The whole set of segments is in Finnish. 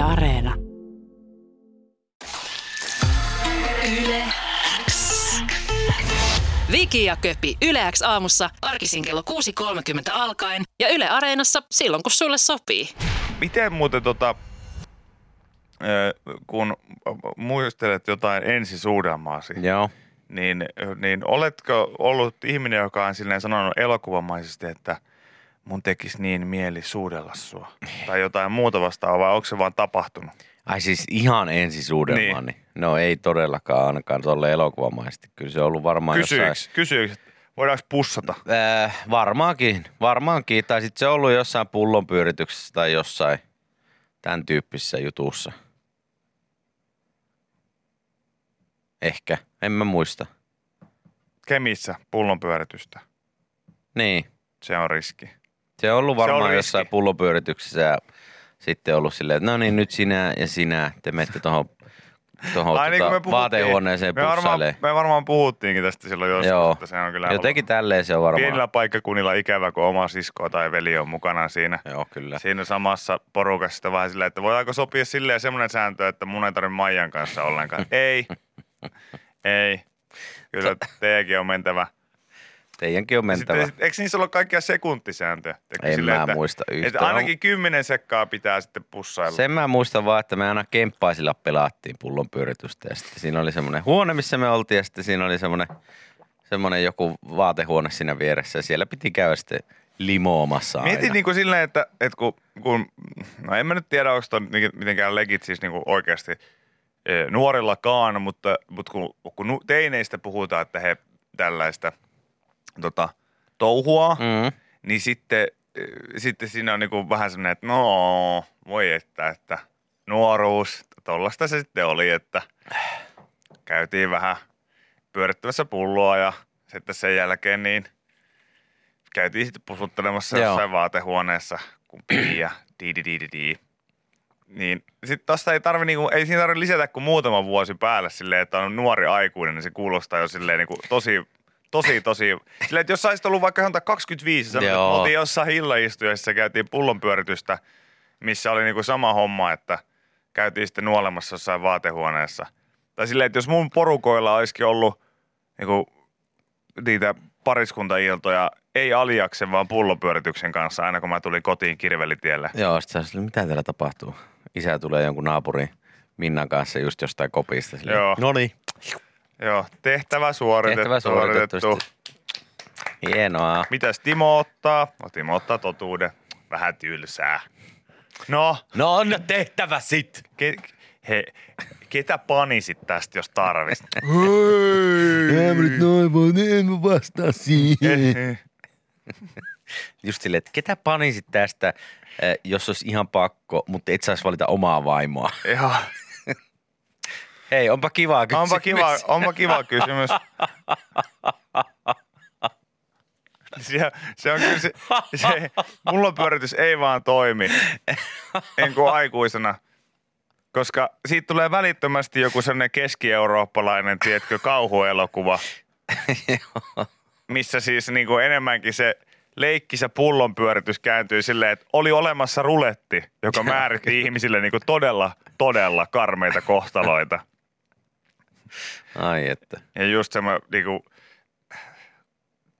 Yle Areena. Yle X. Viki ja Köpi Yle X aamussa arkisin kello 6.30 alkaen ja Yle Areenassa silloin kun sulle sopii. Miten muuten tota, kun muistelet jotain ensisuudelmaasi, Joo. niin, niin oletko ollut ihminen, joka on silleen sanonut elokuvamaisesti, että mun tekisi niin mieli suudella sua? Tai jotain muuta vastaavaa, vai onko se vaan tapahtunut? Ai siis ihan ensisuudelmaan. Niin. No ei todellakaan ainakaan tuolle elokuvamaisesti. Kyllä se on ollut varmaan Kysyykö, jossain... kysyykö voidaanko pussata? Äh, varmaankin, varmaankin. Tai sitten se on ollut jossain pullonpyörityksessä tai jossain tämän tyyppisessä jutussa. Ehkä, en mä muista. Kemissä pullonpyöritystä. Niin, Se on riski. Se on ollut on varmaan riski. jossain pullonpyörityksessä ja sitten ollut silleen, että no niin, nyt sinä ja sinä, te menette tuohon tohon, Ai niin tota, puhuttiin. vaatehuoneeseen me varmaan, me varmaan puhuttiinkin tästä silloin joskus, Joo, että se on kyllä jotenkin tälleen se on varmaan. pienillä paikkakunnilla ikävä, kun oma sisko tai veli on mukana siinä. Joo, kyllä. Siinä samassa porukassa sitten vähän silleen, että voidaanko sopia silleen semmoinen sääntö, että mun ei tarvitse Maijan kanssa ollenkaan. ei, ei. Kyllä teidänkin on mentävä. Teidänkin on mentävä. Sitten, sit- eikö niissä ollut kaikkia sekuntisääntöjä? En mä muista Että yhtään. ainakin kymmenen sekkaa pitää sitten pussailla. Sen mä muistan vaan, että me aina kemppaisilla pelaattiin pullon pyöritystä ja sitten siinä oli semmoinen huone, missä me oltiin ja sitten siinä oli semmoinen, semmoinen joku vaatehuone siinä vieressä ja siellä piti käydä sitten limoomassa aina. Mietin niin kuin silleen, että, että kun, kun, no en mä nyt tiedä, onko toi mitenkään legit siis niin kuin oikeasti eh, nuorillakaan, mutta, mutta kun, kun teineistä puhutaan, että he tällaista tota, touhua, mm. Niin sitten, eh, sitten siinä on niin kuin vähän semmoinen, että no, voi että, että nuoruus, tollasta se sitten oli, että käytiin vähän pyörittämässä pulloa ja sitten sen jälkeen niin käytiin sitten pusuttelemassa Joo. jossain vaatehuoneessa, kun piti ja di di di di di. Niin sitten tosta ei tarvi niinku, ei siinä tarvi lisätä kuin muutama vuosi päälle silleen, että on nuori aikuinen, niin se kuulostaa jo silleen niinku tosi, tosi, tosi. Silleen, että jos saisit ollut vaikka sanotaan 25, sanotaan, että oltiin jossain illaistujaisessa, käytiin pullonpyöritystä, missä oli niinku sama homma, että käytiin sitten nuolemassa jossain vaatehuoneessa. Tai silleen, että jos mun porukoilla olisikin ollut niinku niitä pariskuntailtoja, ei aliaksen, vaan pullonpyörityksen kanssa, aina kun mä tulin kotiin Kirvelitielle. Joo, sitten sä mitä täällä tapahtuu? Isä tulee jonkun naapurin Minnan kanssa just jostain kopista. silleen, Joo. No niin, Joo, tehtävä suoritettu. tehtävä suoritettu. Hienoa. Mitäs Timo ottaa? No Timo ottaa totuuden. Vähän tylsää. No, No on tehtävä sit. ke, he, ketä panisit tästä, jos tarvitset? Hei! Mä nyt noin vaan, en mä vastaa siihen. Just silleen, että ketä panisit tästä, eh, jos olisi ihan pakko, mutta et saisi valita omaa vaimoa. Joo, Hei, onpa kiva kysymys. onpa kiva, onpa kiva kysymys. Se, se on kyllä se, se pullonpyöritys ei vaan toimi, en kuin aikuisena. Koska siitä tulee välittömästi joku sellainen keski-eurooppalainen, tiedätkö, kauhuelokuva, missä siis niin kuin enemmänkin se leikkisä pullonpyöritys kääntyy silleen, että oli olemassa ruletti, joka määritti ihmisille niin kuin todella, todella karmeita kohtaloita. Ai että. Ja just semmoinen niinku,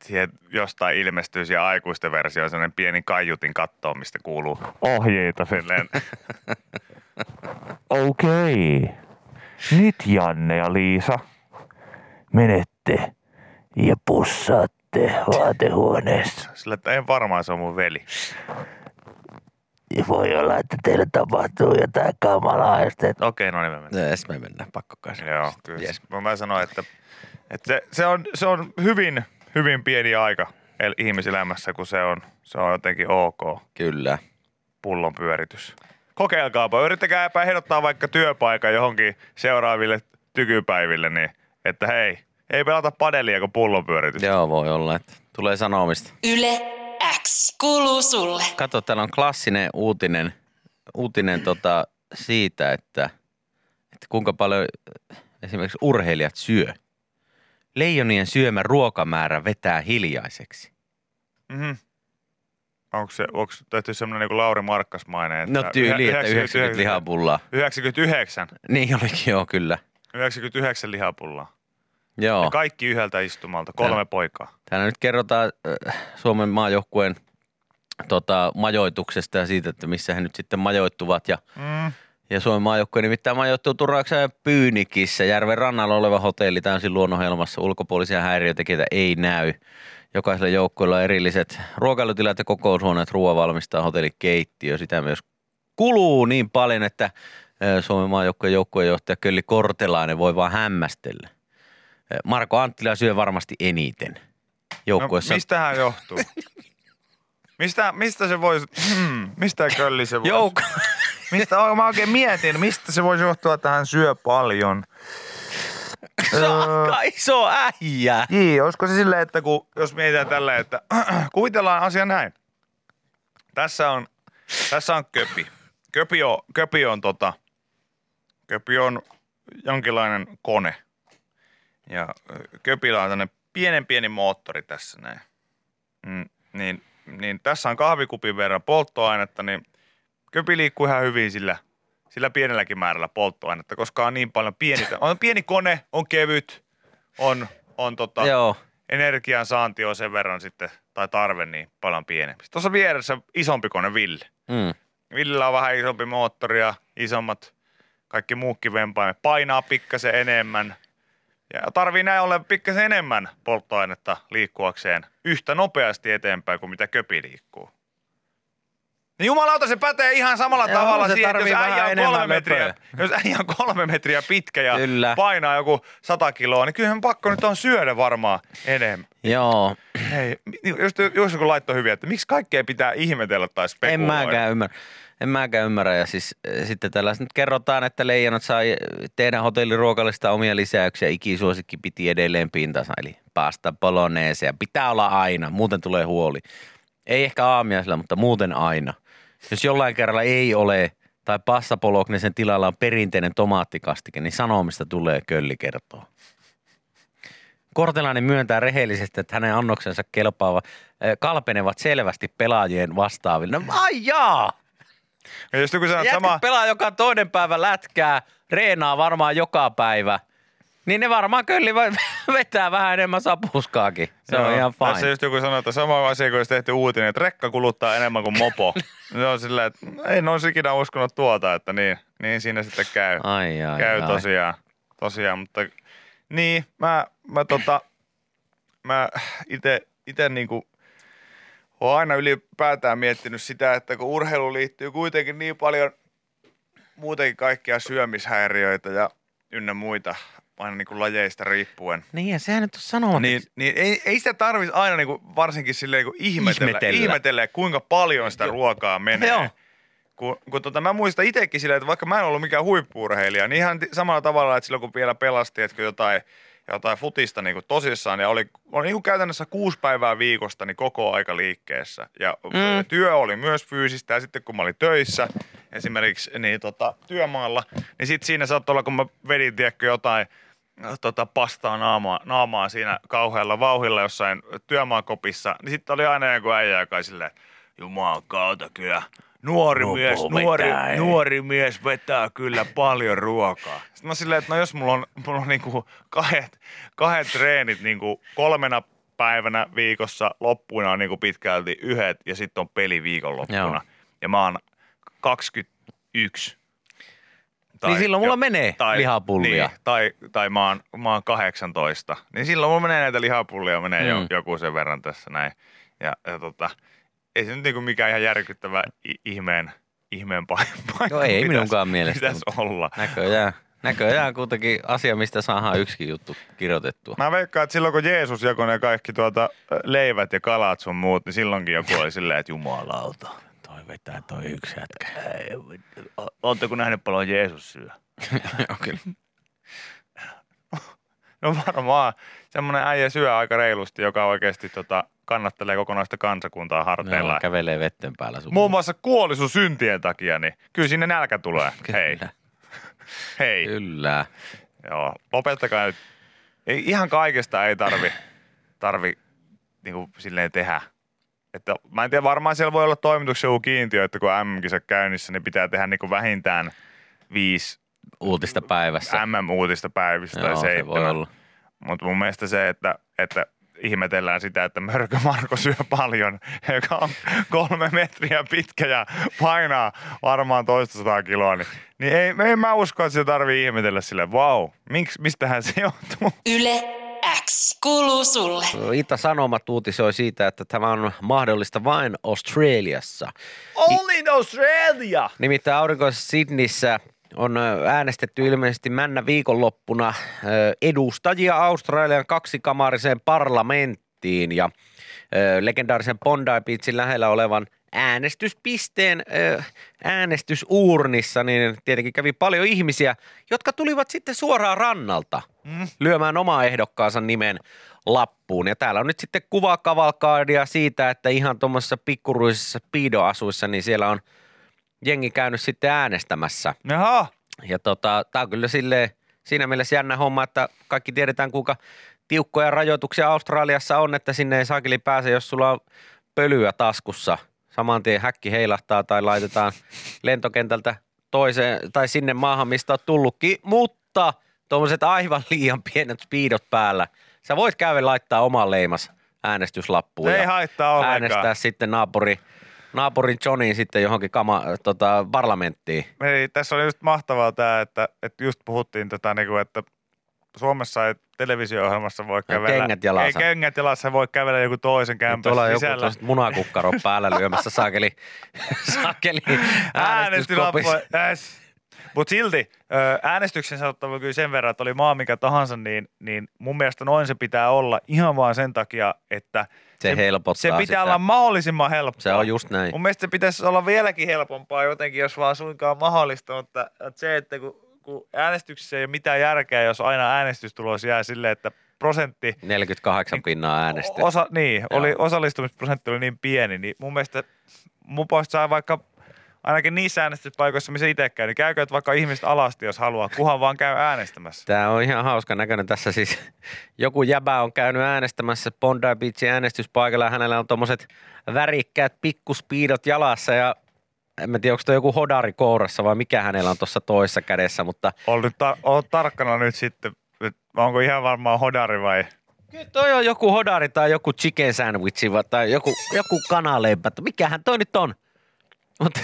siihen jostain ilmestyy siihen aikuisten versioon sellainen pieni kaiutin kattoon, mistä kuuluu ohjeita silleen. Okei. Nyt Janne ja Liisa, menette ja pussaatte vaatehuoneessa. Sillä että en varmaan se on mun veli. Ja voi olla, että teille tapahtuu jotain kamalaa ja sitten, Okei, no niin me mennään. Ees me mennään, pakko kai. se. Joo, kyllä. Yes. Mä sanoin, että, että se, se, on, se on hyvin, hyvin pieni aika el- ihmiselämässä, kun se on, se on jotenkin ok Kyllä. pullon pyöritys. Kokeilkaapa, yrittäkääpä ehdottaa vaikka työpaikan johonkin seuraaville tykypäiville, niin että hei, ei pelata padelia kuin pullon pyöritys. Joo, voi olla, että tulee sanomista. Yle kuuluu sulle. Kato, täällä on klassinen uutinen, uutinen tota siitä, että, että kuinka paljon esimerkiksi urheilijat syö. Leijonien syömä ruokamäärä vetää hiljaiseksi. Mm-hmm. onko se, onko tehty semmoinen niin Lauri Markkasmainen? Että No tyyli, että 90 lihapullaa. 99. Niin olikin, joo, kyllä. 99 lihapullaa. Joo. Ja kaikki yhdeltä istumalta, kolme Joo. poikaa. Täällä nyt kerrotaan äh, Suomen maajoukkueen tota, majoituksesta ja siitä, että missä he nyt sitten majoittuvat. Ja, Mm. ja Suomen maajoukkue nimittäin majoittuu Turksen ja Pyynikissä, järven rannalla oleva hotelli täysin luonnonhelmassa. Ulkopuolisia häiriötekijöitä ei näy. Jokaisella joukkueella on erilliset ruokailutilat ja kokoushuoneet, ruoan valmistaa hotellikeittiö. Sitä myös kuluu niin paljon, että Suomen maajoukkueen joukkueenjohtaja Kölli Kortelainen voi vaan hämmästellä. Marko Anttila syö varmasti eniten No, joukkueessa. mistähän johtuu? Mistä, mistä se voisi, hmm, mistä Kölli se voisi? Joukko. Mistä, mä oikein mietin, mistä se voisi johtua, että hän syö paljon. Se on aika iso äijä. Niin, olisiko se silleen, että kun, jos mietitään tällä, että kuvitellaan asia näin. Tässä on, tässä on köpi. Köpi on, köpi on, tota, köpi on jonkinlainen kone. Ja köpillä on tämmöinen pienen pieni moottori tässä näin. Mm, niin, niin tässä on kahvikupin verran polttoainetta, niin köpi liikkuu ihan hyvin sillä, sillä pienelläkin määrällä polttoainetta, koska on niin paljon pieni, on pieni kone, on kevyt, on, on tota, Joo. energian saanti on sen verran sitten, tai tarve niin paljon pienempi. Tuossa vieressä isompi kone Ville. Mm. Villellä on vähän isompi moottori ja isommat kaikki muukin vempaimet. Painaa pikkasen enemmän. Ja tarvii näin ollen pikkasen enemmän polttoainetta liikkuakseen yhtä nopeasti eteenpäin kuin mitä köpi liikkuu. Niin jumalauta, se pätee ihan samalla Joo, tavalla siihen, jos äijä on kolme metriä, löpöä. jos äijä on kolme metriä pitkä ja Kyllä. painaa joku sata kiloa, niin kyllähän pakko nyt on syödä varmaan enemmän. Joo. Hei, just, just kun laittoi hyvin, että miksi kaikkea pitää ihmetellä tai En spekuloida. mäkään ymmärrä. En mäkään ymmärrä. Ja siis äh, sitten tällä nyt kerrotaan, että leijonat sai tehdä hotelliruokalista omia lisäyksiä. Ikisuosikki piti edelleen pintansa, eli pasta bolognese. Ja pitää olla aina, muuten tulee huoli. Ei ehkä aamiaisella, mutta muuten aina. Jos jollain kerralla ei ole tai pasta bolognesen tilalla on perinteinen tomaattikastike, niin sanomista tulee kölli kertoo. Kortelainen myöntää rehellisesti, että hänen annoksensa kelpaava, äh, kalpenevat selvästi pelaajien vastaaville. No ai jaa! Ja just joku sanoo, sama, pelaa joka toinen päivä lätkää, reenaa varmaan joka päivä. Niin ne varmaan kyllä va- vetää vähän enemmän sapuskaakin. Se on Joo, ihan Tässä fine. just joku sanoi, että sama asia kuin olisi tehty uutinen, että rekka kuluttaa enemmän kuin mopo. se on silleen, että en olisi ikinä uskonut tuota, että niin, niin siinä sitten käy. Ai, ai, käy ai. tosiaan, tosiaan, mutta niin, mä, mä tota, mä ite, ite niinku oon aina ylipäätään miettinyt sitä, että kun urheilu liittyy kuitenkin niin paljon muutenkin kaikkia syömishäiriöitä ja ynnä muita, aina niin kuin lajeista riippuen. Niin ja sehän nyt on sanomatta. Niin, niin ei, ei sitä tarvitsisi aina niin kuin, varsinkin silleen niin kuin ihmetellä, Ihmetellä. ihmetellä, kuinka paljon sitä ruokaa menee. Joo. Kun, kun tota, mä muistan itsekin silleen, että vaikka mä en ollut mikään huippuurheilija, niin ihan samalla tavalla, että silloin kun vielä pelasti, että jotain, jotain futista niin kuin tosissaan, ja oli, oli niin kuin käytännössä kuusi päivää viikosta niin koko aika liikkeessä. Ja Mm. työ oli myös fyysistä, ja sitten kun mä olin töissä, esimerkiksi niin, tota, työmaalla, niin sitten siinä saattoi olla, kun mä vedin, tiedätkö, jotain tota, pastaa naamaa, naamaa siinä kauhealla vauhilla jossain työmaakopissa, niin sitten oli aina joku äijä, joka silleen, Jumalan kautta kyllä, nuori Mopo mies, nuori, ei." nuori mies vetää kyllä paljon ruokaa. Sitten mä silleen, että no jos mulla on, mulla on niinku kahdet, kahdet treenit niinku kolmena päivänä viikossa, loppuina on niinku pitkälti yhdet ja sitten on peli viikonloppuna. Joo. Ja mä oon 21. Niin silloin mulla menee lihapullia. Niin, tai, tai mä, oon, mä oon 18. Niin silloin mulla menee näitä lihapullia, menee mm. Mm. jo, joku sen verran tässä näin. Ja, ja tota, ei se nyt niinku mikään ihan järkyttävä ihmeen, ihmeen paikka No ei minunkaan mielestä, Pitäisi olla. Näköjään. Näköjään kuitenkin asia, mistä saadaan yksikin juttu kirjoitettua. Mä veikkaan, että silloin kun Jeesus jakoi ne kaikki tuota leivät ja kalat sun muut, niin silloinkin joku oli silleen, että jumalauta, toi vetää toi yksi jätkä. Oletteko nähneet paljon Jeesus syö? Joo, kyllä. No varmaan semmoinen äijä syö aika reilusti, joka oikeasti tota, kannattelee kokonaista kansakuntaa harteilla. Joo, kävelee vetten päällä sun. Muun muassa kuoli sun syntien takia, niin kyllä sinne nälkä tulee. Hei, Kyllä. hei. Kyllä. Joo, lopettakaa nyt. Ei, ihan kaikesta ei tarvi, tarvi niin kuin silleen tehdä, että mä en tiedä, varmaan siellä voi olla toimituksen joku kiintiö, että kun MM-kisa käynnissä, niin pitää tehdä niin kuin vähintään viisi Uutista päivässä. MM-uutista päivistä tai Joo, se voi seitsemän. olla. Mutta mun mielestä se, että, että ihmetellään sitä, että Mörkö Marko syö paljon, joka on kolme metriä pitkä ja painaa varmaan toista sataa kiloa, niin, niin ei, ei mä usko, että se tarvii ihmetellä sille, vau, wow, mistähän se johtuu? Yle X kuuluu sulle. Itä-Sanomat uutisoi siitä, että tämä on mahdollista vain Australiassa. Only in Australia! Nimittäin aurinkoisessa Sydneyssä on äänestetty ilmeisesti männä viikonloppuna edustajia Australian kaksikamariseen parlamenttiin ja legendaarisen Bondi Beachin lähellä olevan äänestyspisteen äänestysuurnissa, niin tietenkin kävi paljon ihmisiä, jotka tulivat sitten suoraan rannalta Mm. lyömään omaa ehdokkaansa nimen lappuun. Ja täällä on nyt sitten kuvakavalkaadia siitä, että ihan tuommoisessa pikkuruisessa piidoasuissa, niin siellä on jengi käynyt sitten äänestämässä. Jaha, Ja tota, tää on kyllä silleen, siinä mielessä jännä homma, että kaikki tiedetään kuinka tiukkoja rajoituksia Australiassa on, että sinne ei saakeli pääse, jos sulla on pölyä taskussa. Saman tien häkki heilahtaa tai laitetaan lentokentältä toiseen tai sinne maahan, mistä on tullutkin, mutta tuommoiset aivan liian pienet speedot päällä. Sä voit käydä laittaa oman leimas äänestyslappuun. ei ja haittaa ollenkaan. äänestää sitten naapuri, naapurin Johnin sitten johonkin kama, tota, parlamenttiin. Hei, tässä on just mahtavaa tämä, että, että just puhuttiin tätä, niin kuin, että Suomessa ei televisio-ohjelmassa voi kävellä. kengät jalassa. Ei kengät jalassa voi kävellä joku toisen Nyt tuolla on kämpän joku sisällä. munakukkaro päällä lyömässä saakeli, saakeli äänestyskopissa. Mutta silti äänestyksen sanottava kyllä sen verran, että oli maa mikä tahansa, niin, niin mun mielestä noin se pitää olla ihan vaan sen takia, että Se helpottaa se pitää sitä. olla mahdollisimman helppoa. Se on just näin. Mun mielestä se pitäisi olla vieläkin helpompaa jotenkin, jos vaan suinkaan mahdollista, mutta että se, että kun, kun äänestyksessä ei ole mitään järkeä, jos aina äänestystulos jää silleen, että prosentti 48 pinnaa äänestä. Osa, niin, Joo. oli, osallistumisprosentti oli niin pieni, niin mun mielestä mun saa vaikka ainakin niissä äänestyspaikoissa, missä itse käy, niin käykö vaikka ihmiset alasti, jos haluaa, kuhan vaan käy äänestämässä. Tämä on ihan hauska näköinen tässä siis. Joku jäbä on käynyt äänestämässä Bondi Beachin äänestyspaikalla ja hänellä on tuommoiset värikkäät pikkuspiidot jalassa ja en mä tiedä, onko joku hodari kourassa vai mikä hänellä on tuossa toisessa kädessä, mutta Ol, nyt tar- ol tarkkana nyt sitten, onko ihan varmaan hodari vai... Kyllä toi on joku hodari tai joku chicken sandwich vai- tai joku, joku kanaleipä. Mikähän toi nyt on? Mutta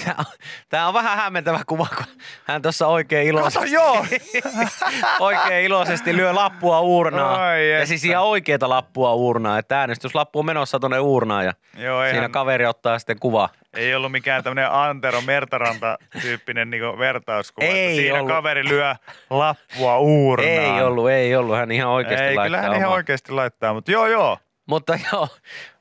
tämä on, vähän hämmentävä kuva, kun hän tuossa oikein iloisesti, Kato, joo! oikein iloisesti lyö lappua uurnaan. Ai ja siis ihan oikeita lappua uurnaan. Että äänestyslappu on menossa tuonne uurnaan ja joo, siinä eihän, kaveri ottaa sitten kuva. ei ollut mikään tämmöinen Antero Mertaranta-tyyppinen niinku vertauskuva, Ei että siinä ollut. kaveri lyö lappua uurnaan. Ei ollut, ei ollut. Hän ihan oikeasti Ei, laittaa kyllä hän ihan oikeasti laittaa, mutta joo joo. Mutta joo,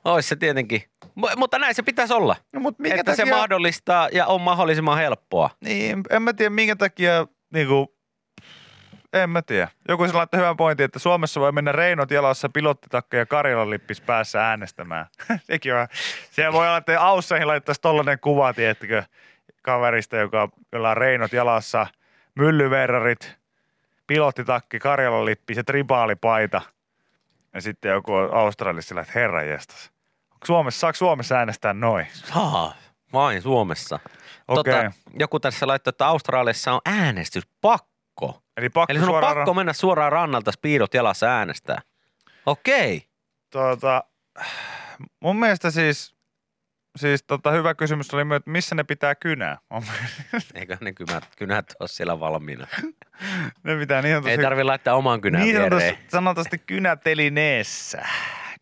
olisi se tietenkin. Mu- Mutta näin se pitäisi olla. No, mutta minkä että se takia- mahdollistaa ja on mahdollisimman helppoa. Niin, en mä tiedä minkä takia, niinku, en mä tiedä. Joku se laittoi hyvän pointin, että Suomessa voi mennä reinot jalassa, pilottitakka ja Karjalan lippis päässä äänestämään. Sekin on. Siellä voi olla, että Ausseihin laittaisi tollainen kuva, tiettikö, kaverista, joka, jolla on reinot jalassa, myllyverrarit, pilottitakki, Karjalan lippis ja tribaalipaita. Ja sitten joku Australiassa että herra jestas. Suomessa, saako Suomessa äänestää noin? Saa, vain Suomessa. Okei. Tota, joku tässä laittoi, että Australiassa on äänestyspakko. Eli pakko Eli sun on pakko mennä suoraan rannalta spiidot jalassa äänestää. Okei. Tuota, mun mielestä siis, siis tota, hyvä kysymys oli myös, että missä ne pitää kynää. Eikö ne kynät, kynät ole siellä valmiina? ne pitää niin Ei sanotusti, tarvi laittaa oman kynän niin sanotusti, sanotusti kynätelineessä.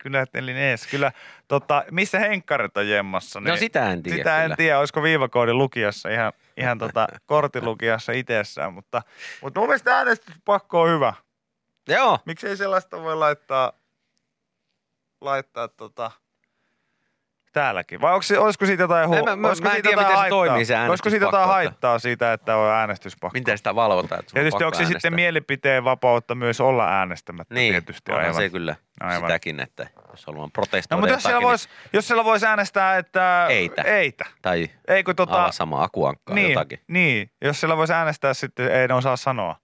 Kynätelineessä. Kyllä, tota, missä henkkarit on jemmassa? No sitä en tiedä Sitä en kyllä. tiedä, olisiko viivakoodin lukijassa, ihan, ihan tota, kortilukijassa itsessään, mutta, mutta mun mielestä äänestyspakko on hyvä. Joo, Miksei sellaista voi laittaa, laittaa tota, täälläkin? Vai onko, olisiko siitä jotain, hu- mä- mä- olisiko mä en siitä tiedä, jotain miten se haittaa? toimii se Olisiko siitä jotain haittaa siitä, että on äänestyspakko? miten sitä valvotaan? Että on Tietysti pakko onko se sitten mielipiteen vapautta myös olla äänestämättä Niin, tietysti onhan aivan. se kyllä Aivan. sitäkin, että jos haluan No protestoida mutta jos siellä, jotakin, vois, jos siellä voisi äänestää, että... Eitä. Eitä. niin, tai Ei kun tota... ala sama akuankkaa niin, jotakin. niin, jos siellä voisi äänestää sitten, ei ne osaa sanoa.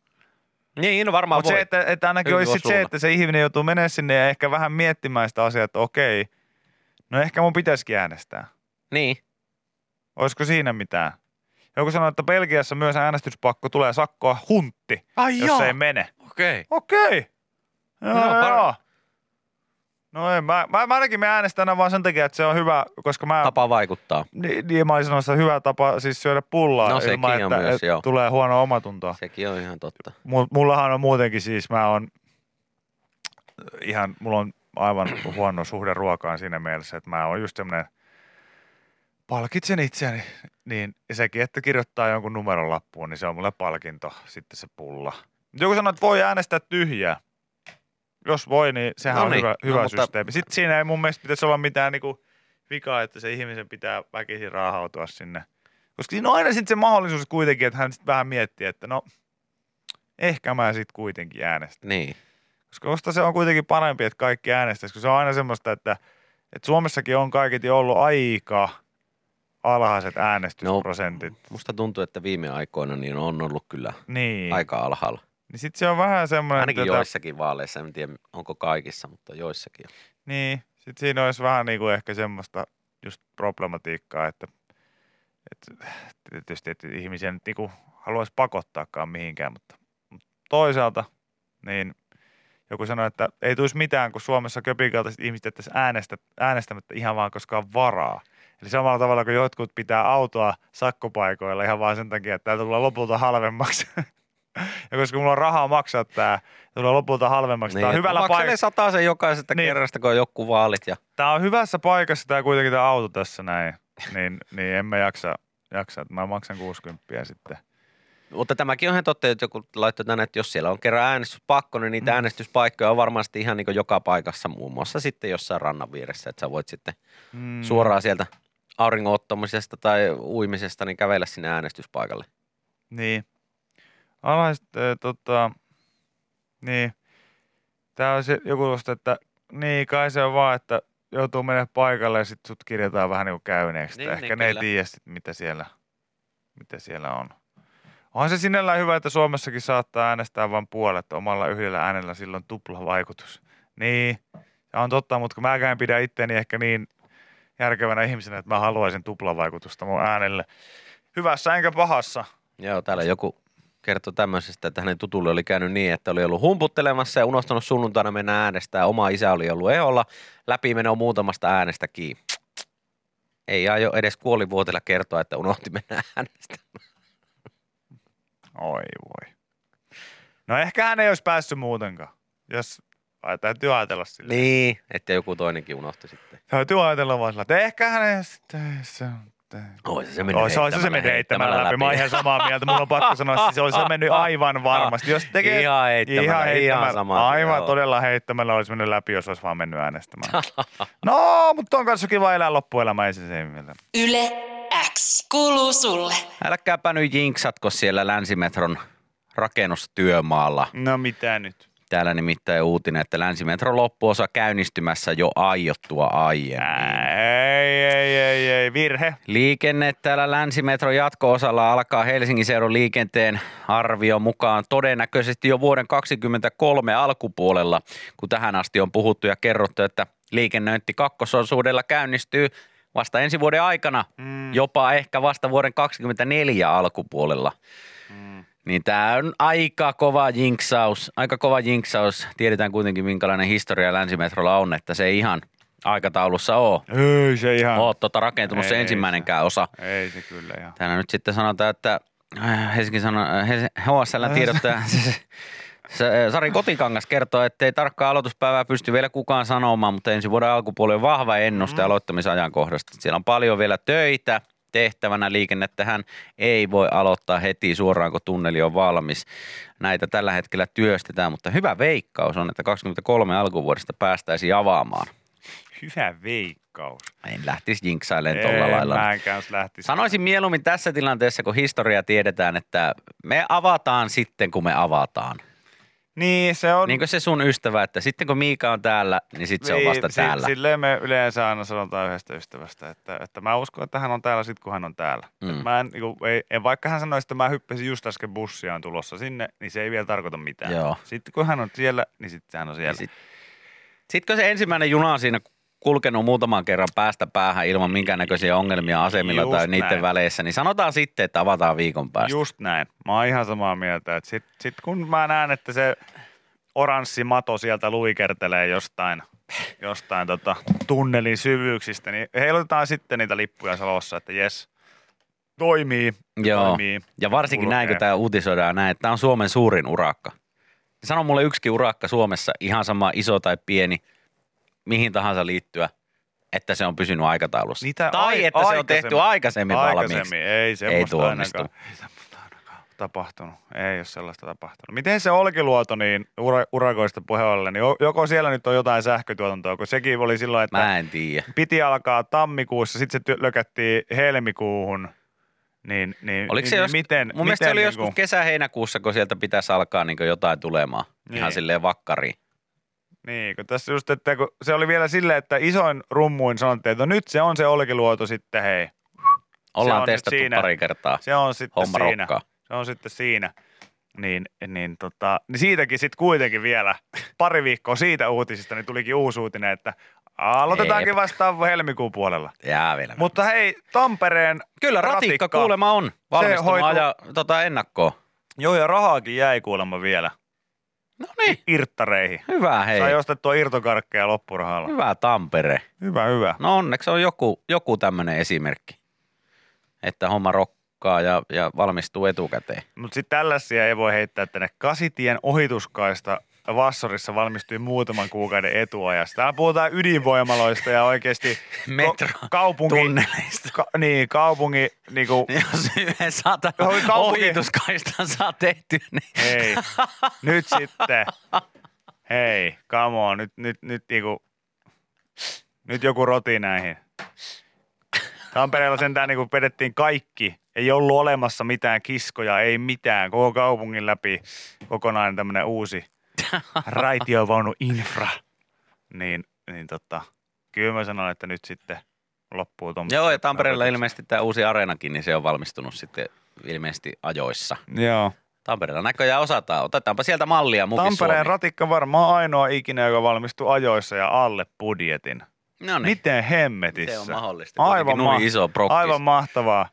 Niin, no varmaan Mutta voi. se, että, että ainakin Hyvin olisi voisi sit se, että se ihminen joutuu menemään sinne ja ehkä vähän miettimään sitä asiaa, että okei, No ehkä mun pitäisikin äänestää. Niin. Olisiko siinä mitään? Joku sanoi, että Belgiassa myös äänestyspakko tulee sakkoa huntti, Ai jos ei mene. Okei. Okei. Joo, No, joo, par- joo. No ei, mä, mä, mä ainakin me äänestän vaan sen takia, että se on hyvä, koska mä... Tapa vaikuttaa. Niin, niin mä olisin sanonut, että hyvä tapa siis syödä pullaa No, sekin ilman, on että, myös, että joo. tulee huono omatuntoa. Sekin on ihan totta. Mul- Mullahan on muutenkin siis, mä oon ihan, mulla on aivan huono suhde ruokaan siinä mielessä, että mä oon just semmoinen, palkitsen itseäni, niin sekin, että kirjoittaa jonkun numeron lappuun, niin se on mulle palkinto, sitten se pulla. Joku sanoo, että voi äänestää tyhjää. Jos voi, niin sehän No on niin, hyvä, no hyvä mutta- systeemi. Sitten siinä ei mun mielestä pitäisi olla mitään niinku vikaa, että se ihmisen pitää väkisin raahautua sinne. Koska siinä on aina sitten se mahdollisuus kuitenkin, että hän sitten vähän miettii, että no, ehkä mä sitten kuitenkin äänestän. Niin. Koska musta se on kuitenkin parempi, että kaikki äänestäisi, kun se on aina semmoista, että, että Suomessakin on kaiketi ollut aika alhaiset äänestysprosentit. Musta tuntuu, että viime aikoina niin on ollut kyllä niin. aika alhaalla. Niin sit se on vähän semmoinen, Ainakin että, joissakin vaaleissa, en tiedä onko kaikissa, mutta joissakin. niin, sit siinä olisi vähän niin kuin ehkä semmoista just problematiikkaa, että, että tietysti että ihmisiä nyt niin haluaisi pakottaakaan mihinkään, mutta, mutta toisaalta niin joku sanoi, että ei tulisi mitään, kun Suomessa köpikaltaiset ihmiset jättäisi äänestä, äänestämättä ihan vaan koska on varaa. Eli samalla tavalla kuin jotkut pitää autoa sakkopaikoilla ihan vaan sen takia, että tämä tulee lopulta halvemmaksi. ja koska mulla on rahaa maksaa tämä, tulee lopulta halvemmaksi. Niin, tämä on hyvällä paikalla. sataa sen jokaisesta Niin. kerrasta, kun on joku vaalit. Ja... Tämä on hyvässä paikassa tämä kuitenkin tämä auto tässä näin. Niin, niin en mä jaksa, jaksa, että mä maksan 60 sitten. Mutta tämäkin on ihan totta, että joku laittoi tänne, että jos siellä on kerran äänestyspakko, niin niitä Mm. äänestyspaikkoja on varmasti ihan niin joka paikassa, muun muassa sitten jossain rannan vieressä, että sä voit sitten Mm. suoraan sieltä auringottamisesta tai uimisesta niin kävellä sinne äänestyspaikalle. Niin. Alaiset, äh, tota, niin. Tää on se joku tuosta, että niin kai se on vaan, että joutuu mennä paikalle ja sit sut kirjataan vähän niin kuin käyneeksi. Niin, Niin, Ehkä niin, ne ei kyllä. tiedä sit, mitä siellä, mitä siellä on. Onhan se sinällään hyvä, että Suomessakin saattaa äänestää vain puolet omalla yhdellä äänellä, silloin tupla vaikutus. Niin, se on totta, mutta kun mäkään pidä itteeni ehkä niin järkevänä ihmisenä, että mä haluaisin tuplavaikutusta mun äänelle. Hyvässä enkä pahassa. Joo, täällä joku kertoi tämmöisestä, että hänen tutulle oli käynyt niin, että oli ollut humputtelemassa ja unohtanut sunnuntaina mennä äänestää. Oma isä oli ollut eholla, läpimeno muutamasta äänestä kiinni. Ei aio edes kuolivuotella kertoa, että unohti mennä äänestämään. Oi voi. No ehkä hän ei olisi päässyt muutenkaan, jos täytyy ajatella sillä. Niin, että joku toinenkin unohti sitten. Täytyy ajatella vaan sillä, että ehkä hän ei sitten se on Ois se mennyt Oi, se mennyt heittämällä läpi. Mä oon ihan samaa mieltä. Mun on pakko sanoa, että se olisi se mennyt aivan varmasti. Jos tekee, Ihan heittämällä, ihan sama, Aivan joo. todella heittämällä olisi mennyt läpi, jos olisi vaan mennyt äänestämään. no, mutta on kanssa kiva elää loppuelämä, ei se se mieltä. Yle X kuuluu sulle. Älkääpä nyt jinksatko siellä Länsimetron rakennustyömaalla. No mitä nyt? Täällä nimittäin uutinen, että Länsimetron loppuosa käynnistymässä jo aiottua aiemmin. Ei, ei, ei, ei, virhe. Liikenne täällä Länsimetron jatko-osalla alkaa Helsingin seudun liikenteen arvio mukaan todennäköisesti jo vuoden 2023 alkupuolella, kun tähän asti on puhuttu ja kerrottu, että liikennöinti kakkososuudella käynnistyy vasta ensi vuoden aikana, Mm. jopa ehkä vasta vuoden 2024 alkupuolella. Mm. Niin tämä on aika kova jinksaus, aika kova jinksaus. Tiedetään kuitenkin minkälainen historia Länsimetrolla on, että se ei ihan aikataulussa ole. Ei se ihan. Ole tota rakentunut Ei, se ei ensimmäinenkään osa. Ei se kyllä ihan. Täällä nyt sitten sanotaan, että äh, Helsingin sano, Hels- HSL tiedottaja se- Sari Kotikangas kertoo, että ei tarkkaa aloituspäivää pysty vielä kukaan sanomaan, mutta ensi vuoden alkupuoli on vahva ennuste aloittamisajankohdasta. Siellä on paljon vielä töitä tehtävänä liikennettähän ei voi aloittaa heti suoraan, kun tunneli on valmis. Näitä tällä hetkellä työstetään, mutta hyvä veikkaus on, että 23 alkuvuodesta päästäisiin avaamaan. Hyvä veikkaus. En lähtisi jinksailemaan tuolla lailla. Mä en kanssa lähtisi. Sanoisin mieluummin tässä tilanteessa, kun historia tiedetään, että me avataan sitten, kun me avataan. Niin, se on... Niin kuin se sun ystävä, että sitten kun Miika on täällä, niin sitten se on vasta si- täällä. Silleen me yleensä aina sanotaan yhdestä ystävästä, että, että mä uskon, että hän on täällä sitten, kun hän on täällä. Mm. Mä en, niin kuin, ei, en, vaikka hän sanoisi, että mä hyppäsin just äsken bussiaan tulossa sinne, niin se ei vielä tarkoita mitään. Joo. Sitten kun hän on siellä, niin sitten hän on siellä. Sitten sit kun se ensimmäinen juna on siinä kulkenut muutaman kerran päästä päähän ilman minkäännäköisiä ongelmia asemilla Just tai niiden näin. väleissä, niin sanotaan sitten, että avataan viikon päästä. Just näin. Mä oon ihan samaa mieltä. Että sit, sit kun mä näen, että se oranssi mato sieltä luikertelee jostain, jostain tota, tunnelin syvyyksistä, niin heilutetaan sitten niitä lippuja Salossa, että jes, toimii, Joo. toimii. Ja varsinkin Kulkee. näin, kun tämä uutisoidaan näin, että tämä on Suomen suurin urakka. Sano mulle yksikin urakka Suomessa, ihan sama iso tai pieni, mihin tahansa liittyä, että se on pysynyt aikataulussa. Niitä tai ai- että se on tehty aikaisemmin, valmiiksi. Aikaisemmin, ei semmoista. Ei ainakaan tapahtunut. Ei ole sellaista tapahtunut. Miten se Olkiluoto, niin ura, urakoista puheen ollen, niin jo- joko siellä nyt on jotain sähkötuotantoa, kun sekin oli silloin, että Mä en tiedä. piti alkaa tammikuussa, sitten se ty- lökättiin helmikuuhun. Niin, niin, Oliko se niin, jos, miten, mun mielestä se miten oli niinku- joskus kesä-heinäkuussa, kun sieltä pitäisi alkaa niin jotain tulemaan. Niin. Ihan silleen vakkariin. Niin, kun tässä just, että kun se oli vielä silleen, että isoin rummuin sanottiin, että no nyt se on se Olkiluoto sitten, hei. Ollaan testattu siinä. pari kertaa. Se on sitten Homma siinä. rokkaa. Se on sitten siinä. Niin, niin, tota, niin siitäkin sitten kuitenkin vielä pari viikkoa siitä uutisista, niin tulikin uusi uutinen, että aloitetaankin vasta helmikuun puolella. Jää vielä. Mutta hei, Tampereen Kyllä ratikka, kuulema on valmistunut hoituu- aja tota ennakkoon. Joo, ja rahaakin jäi kuulemma vielä No niin, irttareihin. hyvä hei. Sai ostettua irtokarkkeja loppurahalla. Hyvä Tampere. Hyvä, hyvä. No onneksi on joku, joku tämmöinen esimerkki, että homma rokkaa ja, ja valmistuu etukäteen. Mutta sitten tällaisia ei voi heittää tänne. Kasitien ohituskaista Vassorissa valmistui muutaman kuukauden etuajasta. Täällä puhutaan ydinvoimaloista ja oikeasti Metro tunneleista. ka, niin, kaupungi, niinku, Jos yhden kaupunki- ohituskaistan saa tehty, niin hei, nyt sitten, hei, come on, nyt, nyt, nyt, niinku, nyt joku roti näihin. Tampereella sentään niinku vedettiin kaikki. Ei ollut olemassa mitään kiskoja, ei mitään. Koko kaupungin läpi kokonainen tämmöinen uusi raitiovaunu infra. Niin, niin tota, kyllä mä sanon, että nyt sitten loppuu tuommoista. Joo, ja Tampereella ilmeisesti tämä uusi areenakin, niin se on valmistunut sitten ilmeisesti ajoissa. Joo. Tampereella näköjään osataan. Otetaanpa sieltä mallia muukin Tampereen Suomi. ratikka varmaan ainoa ikinä, joka valmistui ajoissa ja alle budjetin. No niin. Miten hemmetissä? Miten on mahdollista? Aivan, ma- iso prokkis. aivan mahtavaa.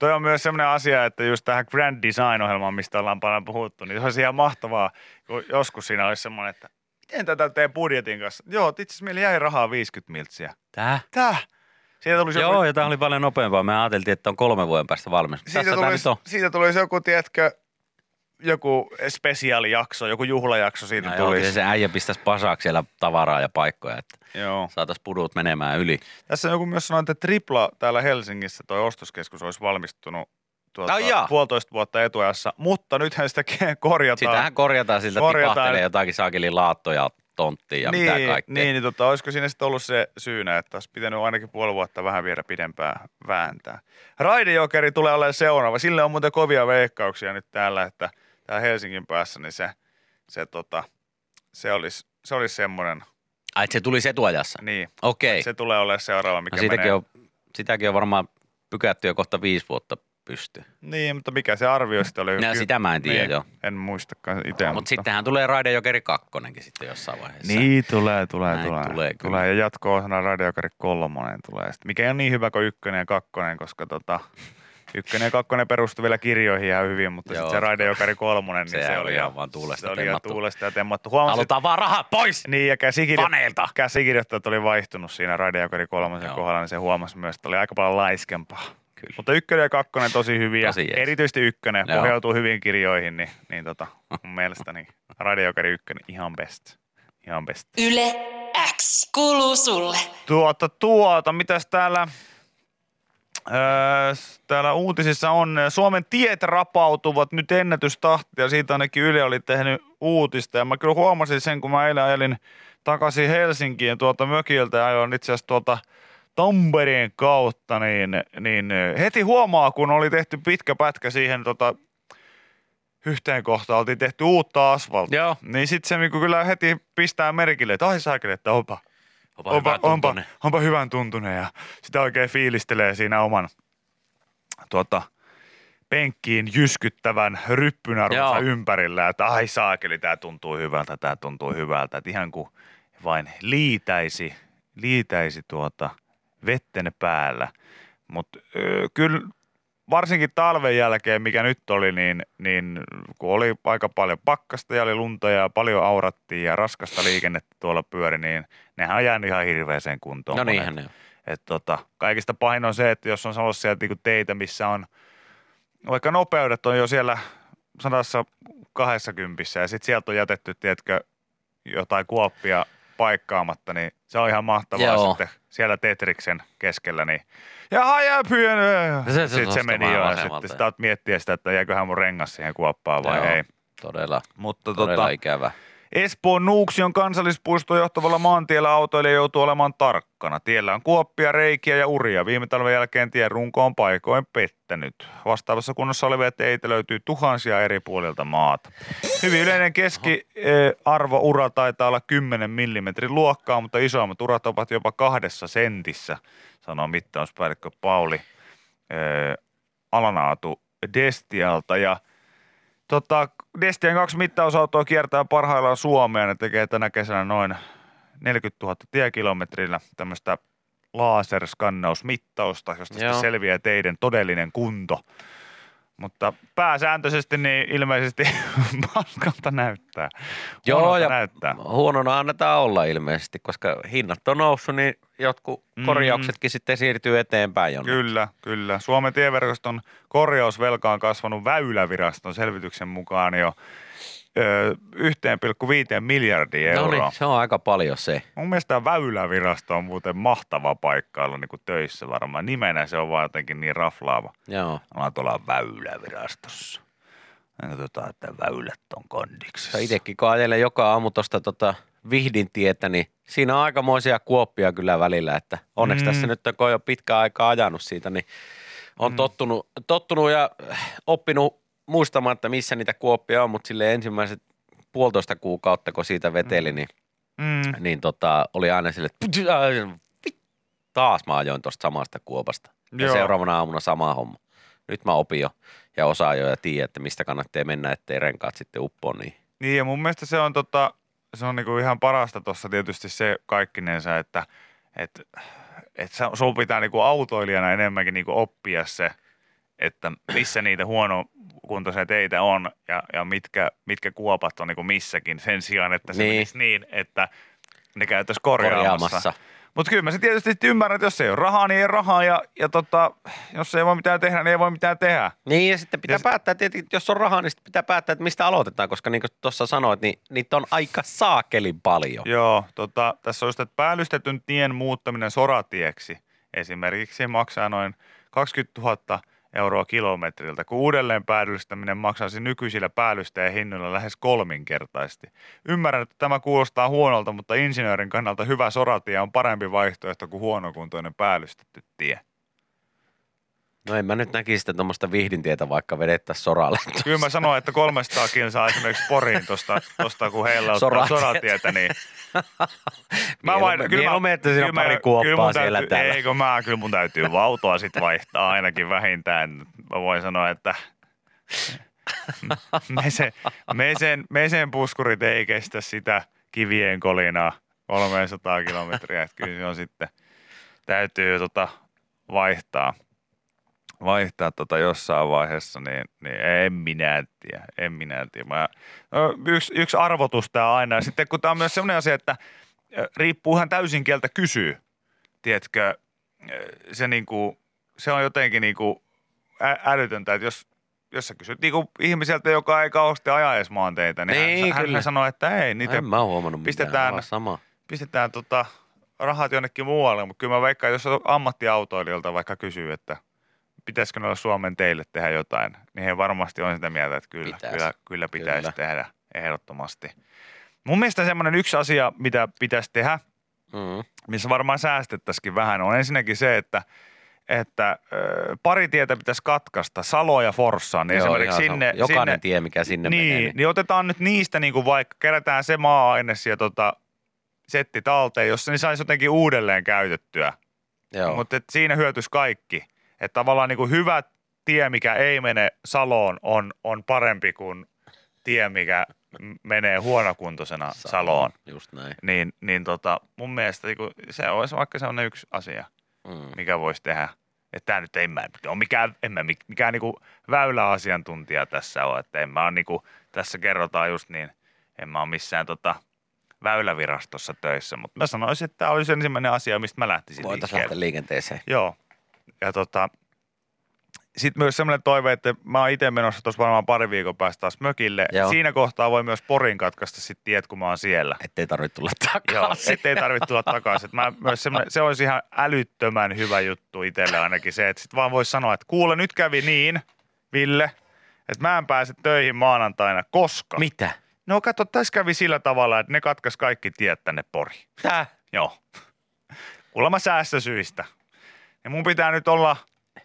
Toi on myös sellainen asia, että just tähän Grand Design-ohjelmaan, mistä ollaan paljon puhuttu, niin se olisi ihan mahtavaa, kun joskus siinä olisi semmoinen, että miten tätä tee budjetin kanssa? Joo, itse asiassa meillä jäi rahaa 50 miltsiä. Tää? Täh? Siitä tulisi Joo, joku, ja tämä oli paljon nopeampaa. Me ajateltiin, että on kolme vuoden päästä valmis. siitä, Tässä tämä nyt on. siitä tulisi joku, tiedätkö, joku spesiaalijakso, joku juhlajakso siitä No joo, tulisi. kyllä se äijä pistäisi pasaksi siellä tavaraa ja paikkoja, että Joo. saataisiin pudut menemään yli. Tässä joku myös sanoi, että Tripla täällä Helsingissä, toi ostoskeskus, olisi valmistunut tuota, jaa. puolitoista vuotta etuajassa, mutta nythän sitä korjataan. Sitähän korjataan, siltä Korjataan. tipahtelee jotakin saakeli laattoja, tonttia ja niin, mitä kaikkea. Niin, niin tota, olisiko siinä sitten ollut se syynä, että olisi pitänyt ainakin puoli vuotta vähän vielä pidempään vääntää. Raidejokeri tulee olemaan seuraava. Sille on muuten kovia veikkauksia nyt täällä, että täällä Helsingin päässä, niin se, se, tota, se olisi, se olisi semmoinen, Ai, että se tuli etuajassa. niin, Okei. se tulee olemaan seuraava, mikä No siitäkin menee. on, sitäkin on varmaan pykätty jo kohta viisi vuotta pysty. Niin, mutta mikä se arvio sitten oli? No, sitä mä en tiedä, niin, joo. En muistakaan itse. No, mutta sittenhän tulee Raidejokeri kakkonenkin sitten jossain vaiheessa. Niin, tulee, tulee, Näin tulee. tulee kyllä. tulee. Ja jatko-osana Radiokari kolmonen tulee. Sitten, mikä ei ole niin hyvä kuin ykkönen ja kakkonen, koska tota, ykkönen ja kakkonen perustui vielä kirjoihin ihan hyvin, mutta sitten se Radiokari kolmonen, niin Sehän se oli ihan vaan tuulesta se oli ihan temmattu. tuulesta ja temmattu. Huomasin, Halutaan vaan rahat pois niin, ja käsikirjo- paneelta. käsikirjoittajat oli vaihtunut siinä Radiokari kolmosen Joo. kohdalla, niin se huomasi myös, että oli aika paljon laiskempaa. Kyllä. Mutta ykkönen ja kakkonen tosi hyviä. Tosi jees. Erityisesti ykkönen Joo. pohjautuu hyvin kirjoihin, niin, niin tota, mun mielestäni Radiokari ykkönen ihan best. Ihan best. Yle X kuuluu sulle. Tuota, tuota, mitäs täällä, täällä uutisissa on? Suomen tiet rapautuvat nyt ennätystahtia. Siitä ainakin Yle oli tehnyt uutista. Ja mä kyllä huomasin sen, kun mä eilen ajelin takaisin Helsinkiin tuolta mökiltä ja ajoin itse asiassa tuolta Tampereen kautta, niin, niin heti huomaa, kun oli tehty pitkä pätkä siihen tota, yhteen kohtaan, oltiin tehty uutta asfalttia. Joo. Niin sitten se niinku kyllä heti pistää merkille, että ai saakeli, että onpa, Onpa, onpa, onpa, onpa hyvän tuntunen ja sitä oikein fiilistelee siinä oman tuota, penkkiin jyskyttävän ryppynarvonsa Joo. ympärillä, että ai saakeli, tämä tuntuu hyvältä, tämä tuntuu hyvältä, että ihan kuin vain liitäisi liitäisi tuota vetten päällä. Mutta kyllä varsinkin talven jälkeen, mikä nyt oli, niin, niin kun oli aika paljon pakkasta ja oli lunta ja paljon aurattiin ja raskasta liikennettä tuolla pyöri, niin nehän on jäänyt ihan hirveäseen kuntoon. No niinhän ne on. Et tota, kaikista pahin on se, että jos on sellaisia niinku teitä, missä on vaikka nopeudet on jo siellä sadassa kahdessa kympissä ja sitten sieltä on jätetty, tiedätkö, jotain kuoppia paikkaamatta, niin se on ihan mahtavaa Joo. sitten siellä Tetriksen keskellä, niin ja haja pieni. Se- se Sitten se nostaa meni jo ja sitten sitä miettiä sitä, että jääköhän mun rengas siihen kuoppaan vai Joo. ei. Todella, Mutta todella tota, ikävä. Espoon Nuuksion kansallispuistoon johtavalla maantiellä autoilija joutuu olemaan tarkkana. Tiellä on kuoppia, reikiä ja uria. Viime talven jälkeen tien runko on paikoin pettänyt. Vastaavassa kunnossa olevia teitä löytyy tuhansia eri puolilta maata. Hyvin yleinen keskiarvo-ura taitaa olla 10 mm luokkaa, mutta isoimmat urat ovat jopa kahdessa sentissä, sanoo mittauspäällikkö Pauli eh, Alanaatu Destialta. Ja Tota, Destian kaksi mittausautoa kiertää parhaillaan Suomea. Ne tekee tänä kesänä noin 40 000 tiekilometrillä tämmöistä laserskannausmittausta, josta sitten selviää teidän todellinen kunto. Mutta pääsääntöisesti niin ilmeisesti paskalta näyttää. Joo, Huonolta ja näyttää. huonona annetaan olla ilmeisesti, koska hinnat on noussut, niin jotkut Mm. korjauksetkin sitten siirtyy eteenpäin jonnekin. Kyllä, kyllä. Suomen tieverkoston korjausvelka on kasvanut Väyläviraston selvityksen mukaan jo 1,5 miljardia No euroa. niin, se on aika paljon se. Mun mielestä Väylävirasto on muuten mahtava paikka olla niin töissä varmaan. Nimenä se on vaan jotenkin niin raflaava. Joo. Ollaan tuolla Väylävirastossa. Katsotaan, että väylät on kondiksessa. Itsekin kun ajelen joka aamu tuosta tota Vihdin tietä, niin siinä on aikamoisia kuoppia kyllä välillä, että onneksi mm. tässä nyt kun on jo pitkä aikaa ajanut siitä, niin on mm. tottunut, tottunut ja oppinut muistamaan, että missä niitä kuoppia on, mutta sille ensimmäiset puolitoista kuukautta, kun siitä veteli, niin, Mm. niin tota, oli aina sille, että "Vit- taas mä ajoin tuosta samasta kuopasta. Ja Joo. seuraavana aamuna sama homma. Nyt mä opin jo ja osaan jo ja tiedän, että mistä kannattaa mennä, ettei renkaat sitten uppoa niin. Niin ja mun mielestä se on, tota, se on niinku ihan parasta tuossa tietysti se kaikkinensa, että et, et sun pitää niinku autoilijana enemmänkin niinku oppia se, että missä niitä huonokuntoisia teitä on ja, ja mitkä, mitkä kuopat on niinku missäkin sen sijaan, että se Niin. niin. menisi niin, että ne käytäisiin korjaamassa. korjaamassa. Mutta kyllä mä se tietysti ymmärrän, että jos ei ole rahaa, niin ei ole rahaa ja, ja tota, jos ei voi mitään tehdä, niin ei voi mitään tehdä. Niin ja sitten pitää Ja päättää, tietenkin, jos on rahaa, niin sitten pitää päättää, että mistä aloitetaan, koska niin kuin tuossa sanoit, niin niitä on aika saakelin paljon. Joo, tota, tässä on just, että päällystetyn tien muuttaminen soratieksi esimerkiksi maksaa noin 20 000 euroa kilometriltä, kun uudelleen päällystäminen maksaisi nykyisillä päällystäjien hinnoilla lähes kolminkertaisesti. Ymmärrän, että tämä kuulostaa huonolta, mutta insinöörin kannalta hyvä soratie on parempi vaihtoehto kuin huonokuntoinen päällystetty tie. No en mä nyt näkisi sitä tuommoista vihdintietä vaikka vedettäisiin soralle. Kyllä mä sanoin, että 300 kilsaa esimerkiksi Poriin tosta, tosta kun heillä on Soratietä. soratietä, niin Mieluummin- mieluummin, että siinä on kyllä mä- pari kuoppaa kyllä mun siellä täytyy, täällä. Eikö mä, kyllä mun täytyy vautoa sit vaihtaa ainakin vähintään. Mä voin sanoa, että mesen, mesen, mesen puskurit ei kestä sitä kivien kolinaa 300 kilometriä. Että kyllä se on sitten, täytyy tota vaihtaa vaihtaa tota jossain vaiheessa, niin, niin en minä tiedä, en minä tiedä. Mä, yksi, yksi arvotus tämä aina. Ja sitten kun tämä on myös sellainen asia, että ö, riippuu ihan täysin kieltä kysyy. Tiedätkö, se, niinku, se on jotenkin niinku älytöntä, että jos, jos sä kysyt niinku ihmiseltä, joka ei kauheasti aja edes maanteitä, niin, Niin, hän, kyllä. hän sanoo, että ei, niitä en mä pistetään- mitään. Sama. pistetään tota rahat jonnekin muualle, mutta kyllä mä veikkaan, jos ammattiautoilijoilta vaikka kysyy, että pitäisikö noilla Suomen teille tehdä jotain, niin he varmasti on sitä mieltä, että kyllä, Pitäis. kyllä, kyllä pitäisi Kyllä. tehdä ehdottomasti. Mun mielestä semmoinen yksi asia, mitä pitäisi tehdä, Mm. missä varmaan säästettäisikin vähän, on ensinnäkin se, että että ö, pari tietä pitäisi katkaista, Salo ja Forssaan, niin Joo, esimerkiksi ihan sinne, Jokainen sinne, tie, mikä sinne niin, menee. Niin. niin otetaan nyt niistä niin kuin vaikka, kerätään se maa-aines ja tota, setti talteen, jos se niin saisi jotenkin uudelleen käytettyä. Joo. Mutta siinä hyötyisi kaikki. Että tavallaan niin kuin hyvä tie, mikä ei mene Saloon, on, on parempi kuin tie, mikä menee huonokuntoisena Saloon. Just näin. Niin, niin tota, mun mielestä niinku, se olisi vaikka sellainen yksi asia, Mm. mikä voisi tehdä. Että tämä nyt ei mä ole mikään, en mä mik- mikään niinku väyläasiantuntija tässä ole. Että en mä ole niinku, tässä kerrotaan just niin, en mä ole missään tota, väylävirastossa töissä. Mutta mä sanoisin, että tämä olisi ensimmäinen asia, mistä mä lähtisin Voitaisiin liikkeelle. lähteä liikenteeseen. Joo. Ja tota, sitten myös semmoinen toive, että mä oon itse menossa tuossa varmaan pari viikon päästä taas mökille. Joo. Siinä kohtaa voi myös Porin katkaista sitten tiet, kun mä oon siellä. Ettei tarvitse tulla Joo, takaisin. ettei tarvitse tulla takaisin. Mä myös se olisi ihan älyttömän hyvä juttu itselle ainakin se, että sit vaan voisi sanoa, että kuule nyt kävi niin, Ville, että mä en pääse töihin maanantaina, koska... Mitä? No kato, tässä kävi sillä tavalla, että ne katkas kaikki tiet tänne Poriin. Tää? Joo. Kuulemma säästösyistä. Ja mun pitää nyt olla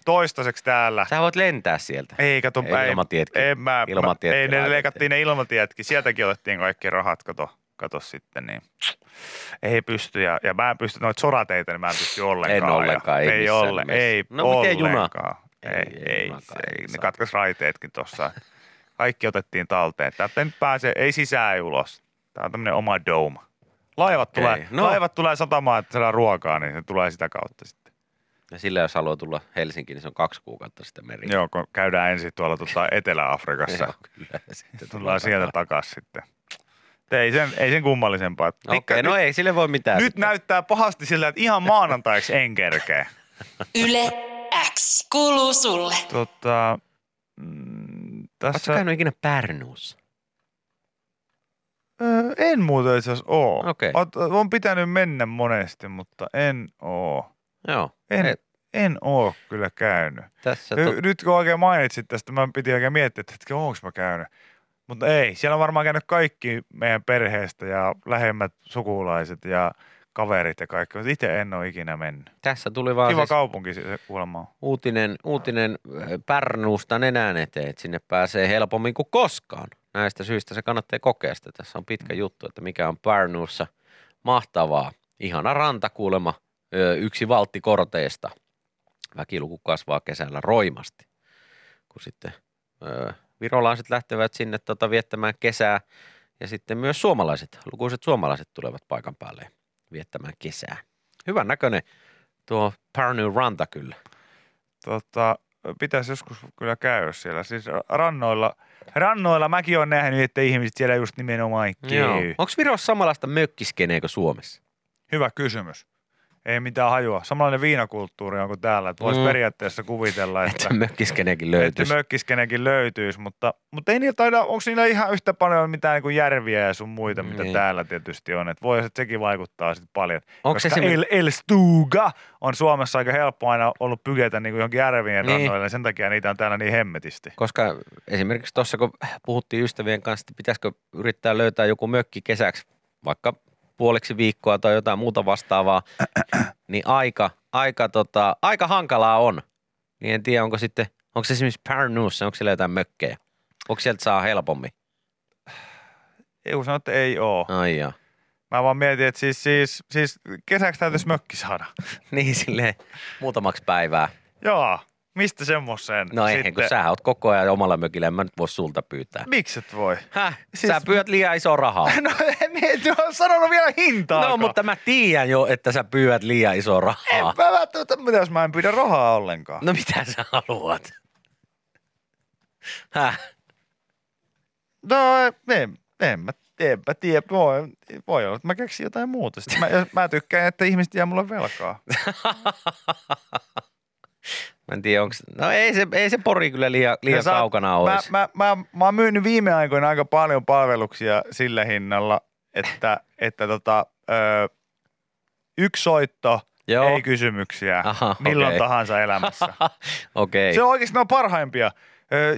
toistaiseksi täällä. Sä voit lentää sieltä. Ei, kato, Ei, ilmatietkin. En mä, Ilmatietkin ei, ne leikattiin ne ilmatietkin. Sieltäkin otettiin kaikki rahat, kato, kato sitten, niin ei pysty. Ja, ja mä en pysty, noita sorateitä, niin mä en pysty ollenkaan. En ollenkaan, ei ei ole, nimessä. ei No ollenkaan. Ei, Ei, ei, ei se, ei ne katkas raiteetkin tuossa. Kaikki otettiin talteen. Täältä nyt pääse, ei sisään ei ulos. Tää on tämmönen oma dome. Laivat, tulee, no. laivat tulee satamaan, että saadaan ruokaa, niin se tulee sitä kautta sitten. Ja sillä jos haluaa tulla Helsinkiin, niin se on kaksi kuukautta sitten meri. Joo, kun käydään ensin tuolla tota Etelä-Afrikassa. Joo, kyllä. Sitten Tullaan sieltä takas sitten. Et Ei sen, ei sen kummallisempaa. Okei, Tikka- no ei sille voi mitään. Nyt sitten. näyttää pahasti sillä, että ihan maanantaiksi en kerkeä. Yle X kuuluu sulle. Tota, mm, Oletko tässä, käynyt ikinä Pärnuussa? ö, en muuten itse asiassa oo. Okei. Oot- On pitänyt mennä monesti, mutta en oo. Joo. En, Ei, en oo kyllä käynyt. tässä Nyt, tot... nyt kun oikein mainitsit tästä, mä piti oikein miettiä, että onko mä käynyt. Mutta ei, siellä on varmaan käynyt kaikki meidän perheestä ja lähemmät sukulaiset ja kaverit ja kaikki. Mutta itse en ole ikinä mennyt. tässä tuli vaan Kiva siis kaupunki se kuulemma on. uutinen, uutinen äh, Pärnuusta nenään eteen, että sinne pääsee helpommin kuin koskaan. Näistä syistä se kannattaa kokea sitä. Tässä on pitkä juttu, että mikä on Pärnuussa mahtavaa. Ihana ranta kuulemma, yksi valtti korteista. Väkiluku kasvaa kesällä roimasti, kun sitten virolaiset lähtevät sinne tota, viettämään kesää ja sitten myös suomalaiset, lukuiset suomalaiset tulevat paikan päälle viettämään kesää. Hyvän näköinen tuo Pärnu ranta kyllä. Tota, pitäisi joskus kyllä käydä siellä. Siis rannoilla, rannoilla mäkin olen nähnyt, että ihmiset siellä just nimenomaan käy. Onko Virossa samanlaista mökkiskeneä kuin Suomessa? Hyvä kysymys. Ei mitään hajua. Samanlainen viinakulttuuri on kuin täällä. Että voisi Mm. periaatteessa kuvitella, että, Että mökkiskeneäkin että löytyisi. mökkiskenekin löytyisi. Mutta, mutta ei niillä taida, onko niillä ihan yhtä paljon mitään niin kuin järviä ja sun muita, mitä Niin. täällä tietysti on. Että voi, että sekin vaikuttaa sitten paljon. Onko se Koska semmoinen- El, El Stuga on Suomessa aika helppo aina ollut pyketä niin kuin johonkin järvien Niin. rannoille. Sen takia niitä on täällä niin hemmetisti. Koska esimerkiksi tuossa, kun puhuttiin ystävien kanssa, että pitäisikö yrittää löytää joku mökki kesäksi, vaikka puoliksi viikkoa tai jotain muuta vastaavaa, niin aika, aika, tota, aika hankalaa on. Niin en tiedä, onko sitten, onko se esimerkiksi Pärnuussa, onko siellä jotain mökkejä? Onko sieltä saa helpommin? Ei sano, että ei oo. Ai jaa. Mä vaan mietin, että siis, siis, siis kesäksi täytyisi mökki saada. Niin silleen muutamaksi päivää. Joo, mistä semmoiseen? No eihän, kun sä oot koko ajan omalla mökillä, en mä nyt voi sulta pyytää. Miksi et voi? Häh? Siis- Sä pyydät liian isoa rahaa. No en oon sanonut vielä hintaa. No, mutta mä tiedän jo, että sä pyydät liian isoa En rahaa. mä välttämättä, mitä jos mä en pyydä rahaa ollenkaan. No mitä sä haluat? Häh? No en, en mä, enpä tiedä. Voi, voi olla, että mä keksin jotain muuta. Sitten mä, mä tykkään, että ihmiset jää mulle velkaa. Mä en tiedä, onko... No ei se, ei se pori kyllä liian, liian sä- kaukana mä, olisi. mä, mä, mä oon myynyt viime aikoina aika paljon palveluksia sillä hinnalla, että, että tota, ö, yksi soitto, Joo. ei kysymyksiä, Aha, milloin okei. tahansa elämässä. Okei. Se on oikeasti ne parhaimpia.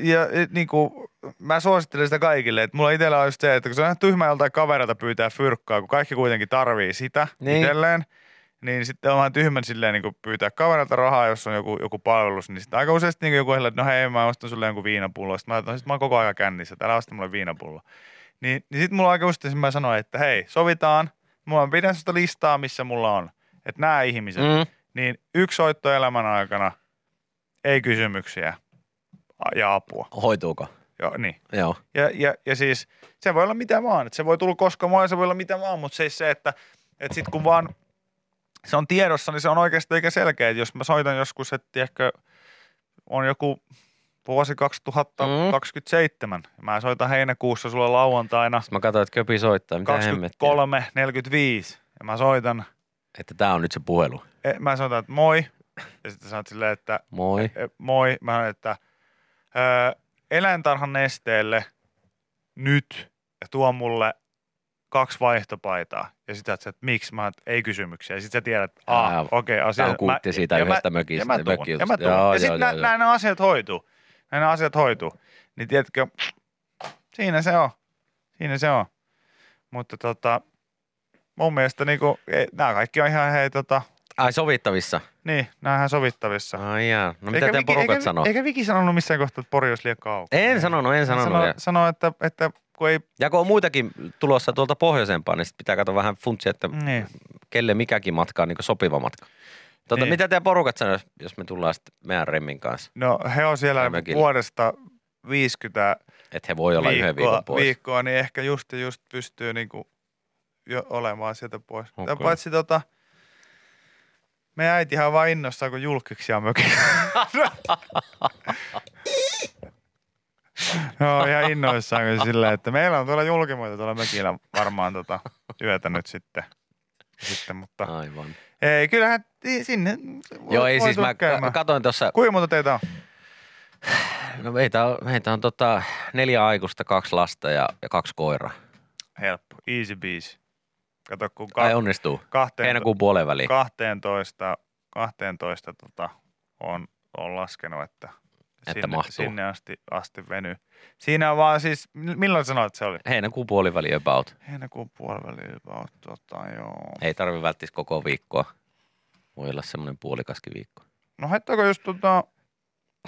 Ja et, niin kuin, mä suosittelen sitä kaikille, että mulla itsellä on just se, että kun se on tyhmä joltain kaverilta pyytää fyrkkaa, kun kaikki kuitenkin tarvii sitä niin. itselleen, niin sitten on vähän tyhmän silleen niin pyytää kaverilta rahaa, jos on joku, joku palvelus, niin sitten aika useasti niin joku heillä, että no hei, mä ostan sulle jonkun viinapullo. Sitten mä, no, sit mä oon koko ajan kännissä, että älä osta mulle viinapullo. Niin, niin sitten mulla aika useasti mä sanoin, että hei, sovitaan, mulla pidän sitä listaa, missä mulla on. Että nämä ihmiset, mm. Niin yksi soitto elämän aikana, ei kysymyksiä ja apua. Hoituuko? Joo, niin. Joo. Ja, ja, ja siis se voi olla mitä vaan. Että se voi tulla koska vaan, se voi olla mitä vaan, mutta siis se, että, että sitten kun vaan se on tiedossa, niin se on oikeasti eikä selkeä. Että jos mä soitan joskus, että tiedätkö, on joku vuosi 2027, mm. mä soitan heinäkuussa sulle lauantaina Sitten mä katsoin, että Köpi soittaa. Mitä hemmettiä? 23, 45 ja mä soitan, Että tää on nyt se puhelu. e, mä soitan, että moi. Ja sitten sanot silleen, että Moi. e, moi. Mä sanon, että ö, eläintarhan nesteelle nyt ja tuo mulle kaksi vaihtopaitaa. Ja sitten että miksi? Mä että ei kysymyksiä. Ja sitten sä tiedät, että Aa, okei, okay, asia. Tää on kuutti siitä ja yhdestä mä, mökistä. Ja mä tuun, ja mä tuun. Joo, ja sitten nä, näin asiat hoituu. Näin asiat hoituu. Niin tiedätkö, siinä se on. Siinä se on. Mutta tota, mun mielestä niinku, ei, nämä kaikki on ihan hei tota, Ai sovittavissa. niin, ihan sovittavissa. Ai jaa. No mitä teidän porukat eikä, sanoo? Eikä Viki sanonut missään kohtaa, että Pori olisi liian kauan. En sanonut, en sanonut. Sano, sano että, että kun ei, Ja kun on muitakin tulossa tuolta pohjoisempaan, niin sit pitää katsoa vähän funtsia, että niin. kelle mikäkin matka on niin sopiva matka. Tota, Niin. Mitä teidän porukat sanoo, jos- me tullaan sitten meidän Remmin kanssa? No he on siellä mökillä. vuodesta 50 Että he voi olla yhden viikkoa, viikon pois. viikkoa, niin ehkä just ja just pystyy niinku jo olemaan sieltä pois. Okay. Paitsi tota, me äitihän on vaan innossaan, kun julkiksia mökillä. no ihan innoissaan kun silleen, että meillä on tuolla julkimoita tuolla mökillä varmaan tota yötä nyt sitten. sitten mutta Aivan. ei, kyllähän sinne voi, Joo, ei voi siis tulla mä käymään. ka- katoin tuossa, Kuinka monta teitä on? no meitä on, meitä on tota neljä aikuista, kaksi lasta ja, ja kaksi koiraa. Helppo, easy beasy. Kato, kun Ai ka- onnistuu. kahteen, Heinäkuun puolen väliin. 12, 12 tota, on, on laskenut, että, sinne, mahtuu. sinne asti, asti venyy. Siinä on vaan siis, milloin sanoit, että se oli? Heinäkuun puoli väliin about. Heinäkuun puoliväli, about, tota, joo. Ei tarvi välttis koko viikkoa. Voi olla semmoinen puolikaskin viikko. No haittaako jos tota,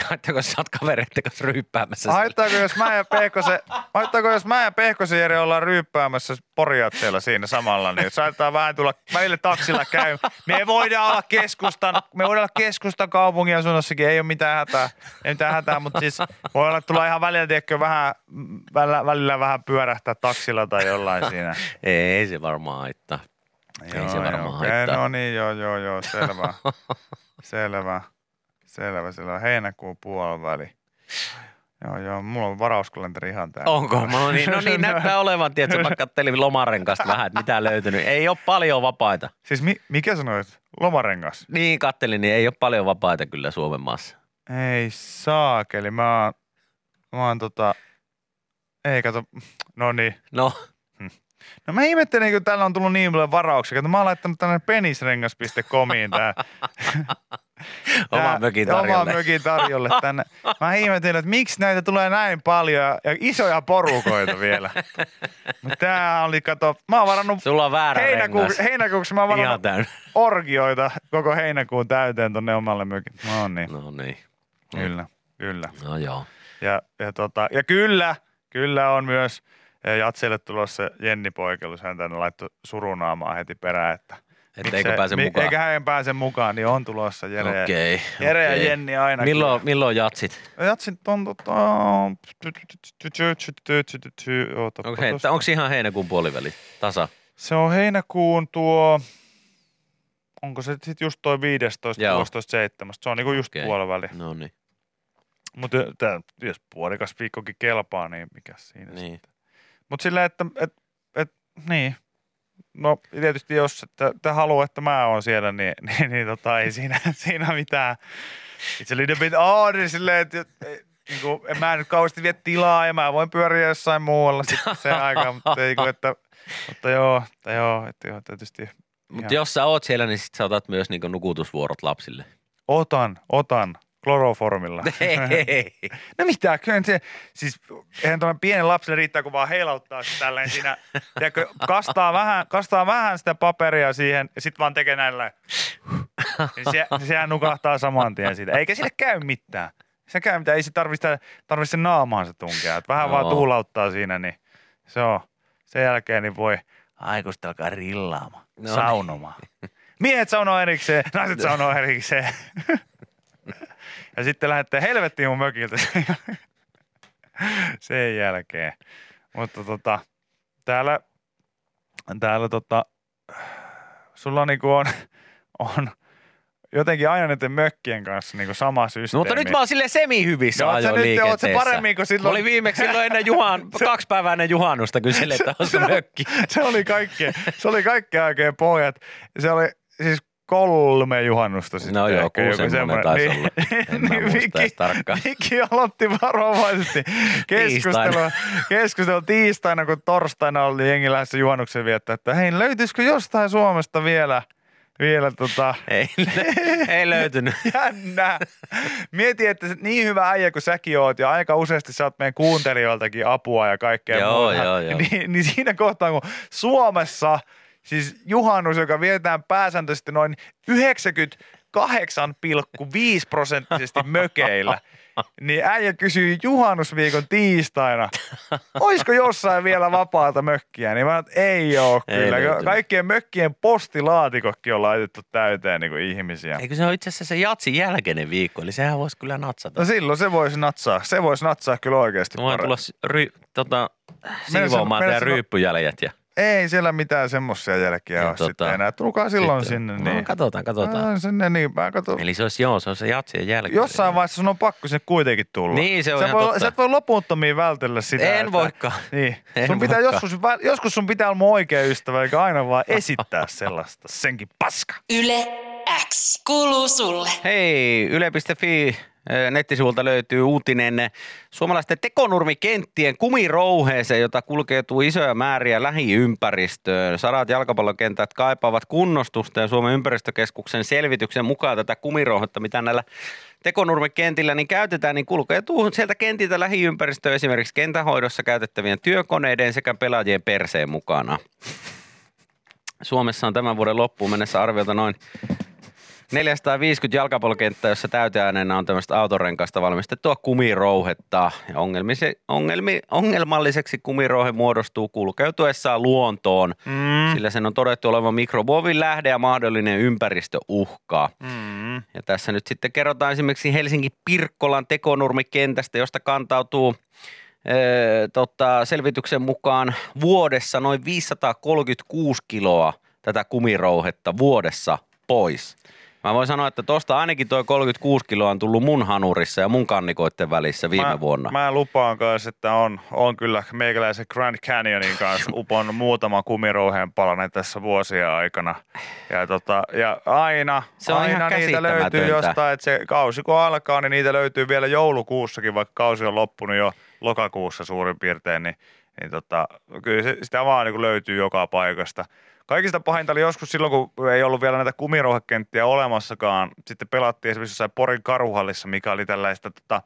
Haittaako sä oot kavereitten kanssa ryyppäämässä? haittaako jos mä ja Pehkosen, haittaako jos mä ja Pehkosen Jere ollaan ryyppäämässä porjat siellä siinä samalla, niin saattaa vähän tulla välillä taksilla käy. Me voidaan olla keskustan, me voidaan olla keskustan kaupungin asunnossakin, ei ole mitään hätää, ei mitään hätää, mutta siis voi olla, että tulee ihan välillä, tiedätkö, vähän, välillä, välillä vähän pyörähtää taksilla tai jollain siinä. Ei se varmaan haittaa. Ei se varmaan okei, haittaa. No niin, joo, joo, joo, selvä. selvä, selvä, selvä. Heinäkuun puoliväli. Joo, joo, mulla on varauskalenteri ihan täynnä. Onko? No niin, no niin näyttää olevan, tiedätkö, mä kattelin lomarenkasta vähän, että mitä löytynyt. Ei ole paljon vapaita. Siis mi- mikä sanoit? Lomarengas? Niin kattelin, niin ei ole paljon vapaita kyllä Suomen maassa. Ei saakeli, mä oon, mä oon tota, ei kato, no niin. No, No mä ihmettelin, kun täällä on tullut niin paljon varauksia. Kato, mä oon laittanut tänne penisrengas.comiin tää. Oma mökin tarjolle. Oma mökin tarjolle tänne. Mä ihmettelin, että miksi näitä tulee näin paljon ja, ja isoja porukoita vielä. Mutta tää oli, kato, mä oon varannut sulla on väärä rengas. heinäkuuksi mä oon varannut orgioita koko heinäkuun täyteen tonne omalle mökille. No niin, No niin. kyllä, kyllä. No joo. Ja, ja, tota, ja kyllä, kyllä on myös eh, Jatselle tulossa Jenni Poikellus. Hän tänne laittoi surunaamaa heti perään, että Että eikö pääse mi- mukaan? Eikä hän pääse mukaan, niin on tulossa Jere, Okei. Jere ja okei. Jenni aina. Milloin, milloin jatsit? Jatsin ton tota... Onko, he, onko ihan heinäkuun puoliväli? Tasa. Se on heinäkuun tuo... Onko se sitten just toi 15, Joo. 16, 7? Se on niinku just Okei. puoliväli. No niin. Mutta jos puolikas viikkokin kelpaa, niin mikä siinä niin. sitten. Mutta silleen, että et, et, niin. No tietysti jos te, te haluaa, että mä oon siellä, niin, niin, niin tota, ei siinä, siinä mitään. It's a little bit odd, niin silleen, että niin kuin, en mä nyt kauheasti vie tilaa ja mä voin pyöriä jossain muualla sitten se aika, mutta, ei, kun, että, mutta joo, että joo, että joo, tietysti Mutta jos sä oot siellä, niin sit sä otat myös niinku nukutusvuorot lapsille. otan, otan kloroformilla. Hei. No mitä, kyllä se, siis eihän tuolla pienen lapselle riittää, kun vaan heilauttaa sitä tälleen siinä, tiedätkö, kastaa vähän, kastaa vähän sitä paperia siihen ja sitten vaan tekee näillä. Niin se, sehän nukahtaa saman tien siitä. Eikä sille käy mitään. Se käy mitään, ei se tarvitse, tarvitse naamaansa tunkea. Et vähän vaan Joo. tuulauttaa siinä, niin se on. Sen jälkeen niin voi aikuista alkaa rillaamaan, No niin. saunomaan. Miehet saunoo erikseen, naiset saunoo erikseen. ja sitten lähdette helvettiin mun mökiltä. sen jälkeen. Mutta tota, täällä, täällä tota, sulla niinku on, on jotenkin aina näiden mökkien kanssa niinku sama systeemi. No, mutta nyt mä oon sille semi-hyvissä Ja oot sä ajoin nyt- paremmin kuin silloin- Mä olin viimeksi silloin ennen juhan, kaksi päivää ennen juhannusta kyseli, että olisiko mökki. se oli kaikkea, se oli kaikkea oikein pohjat. Se oli siis kolme juhannusta sitten. No joo, kuusi semmoinen taisi olla. En mä muista edes tarkkaan. Viki aloitti varovaisesti keskustelua, keskustelua tiistaina, kun torstaina oli jengi lähdössä juhannuksen viettää, että hei, löytyisikö jostain Suomesta vielä, vielä tota, Ei, ei löytynyt. jännää. Mieti, että niin hyvä äijä kuin säkin oot ja aika useasti saat meidän kuuntelijoiltakin apua ja kaikkea Joo, muuta. joo, joo. Niin, niin siinä kohtaa, kun Suomessa siis juhannus, joka vietetään pääsääntöisesti noin 98,5 prosenttisesti mökeillä, niin äijä kysyy juhannusviikon tiistaina, olisiko jossain vielä vapaata mökkiä? Niin mä sanoin, että ei ole Ei kyllä. löytynyt. Kaikkien mökkien postilaatikokki on laitettu täyteen niin kuin ihmisiä. Eikö se ole itse asiassa se jatsin jälkeinen viikko, eli sehän voisi kyllä natsata. No silloin se voisi natsaa. Se voisi natsaa kyllä oikeasti. Mä voin tulla ry, tota, siivoamaan sano- ryyppyjäljet. Ja, Ei siellä mitään semmoisia jälkiä Ja ole tota- sitten enää. Tulkaa silloin sitten- sinne. No, Niin. katsotaan, katsotaan. Ah, sinne niin. Mä katson. Eli se olisi joo, se on se jatsien jälkeen. Jossain vaiheessa sun on pakko sinne kuitenkin tulla. Niin, se on sä, ihan voi, totta. sä et voi loputtomiin vältellä sitä. En että- voikaan. Niin. En sun pitää voikaan. joskus, vä- joskus sun pitää olla mun oikea ystävä, eikä aina vaan esittää sellaista. Senkin paska. Yle X kuuluu sulle. Hei, yle.fi nettisivulta löytyy uutinen suomalaisten tekonurmikenttien kumirouheeseen, jota kulkeutuu isoja määriä lähiympäristöön. Sadat jalkapallokentät kaipaavat kunnostusta ja Suomen ympäristökeskuksen selvityksen mukaan tätä kumirouhetta, mitä näillä tekonurmikentillä niin käytetään, niin kulkeutuu sieltä kentiltä lähiympäristöön esimerkiksi kentähoidossa käytettävien työkoneiden sekä pelaajien perseen mukana. Suomessa on tämän vuoden loppuun mennessä arviolta noin 450 jalkapallokenttää, jossa täyteääneenä on tämmöistä autorenkaista valmistettua kumirouhetta. Ja ongelmisi- ongelmi, ongelmalliseksi kumirouhe muodostuu kulkeutuessaan luontoon, Mm. sillä sen on todettu olevan mikromuovin lähde ja mahdollinen ympäristöuhka. Mm. Ja tässä nyt sitten kerrotaan esimerkiksi Helsingin Pirkkolan tekonurmikentästä, josta kantautuu Öö, tota, selvityksen mukaan vuodessa noin 536 kiloa tätä kumirouhetta vuodessa pois. Mä voin sanoa, että tosta ainakin toi 36 kiloa on tullut mun hanurissa ja mun kannikoiden välissä viime mä, vuonna. Mä lupaan kanssa, että on, on kyllä meikäläisen Grand Canyonin kanssa uponnut muutama kumirouheen palanen tässä vuosien aikana. Ja, tota, ja aina, Se on aina niitä löytyy jostain, että se kausi kun alkaa, niin niitä löytyy vielä joulukuussakin, vaikka kausi on loppunut jo lokakuussa suurin piirtein, niin, niin tota, kyllä se, sitä vaan niin löytyy joka paikasta. Kaikista pahinta oli joskus silloin, kun ei ollut vielä näitä kumirouhekenttiä olemassakaan. Sitten pelattiin esimerkiksi jossain Porin karuhallissa, mikä oli tällaista tota,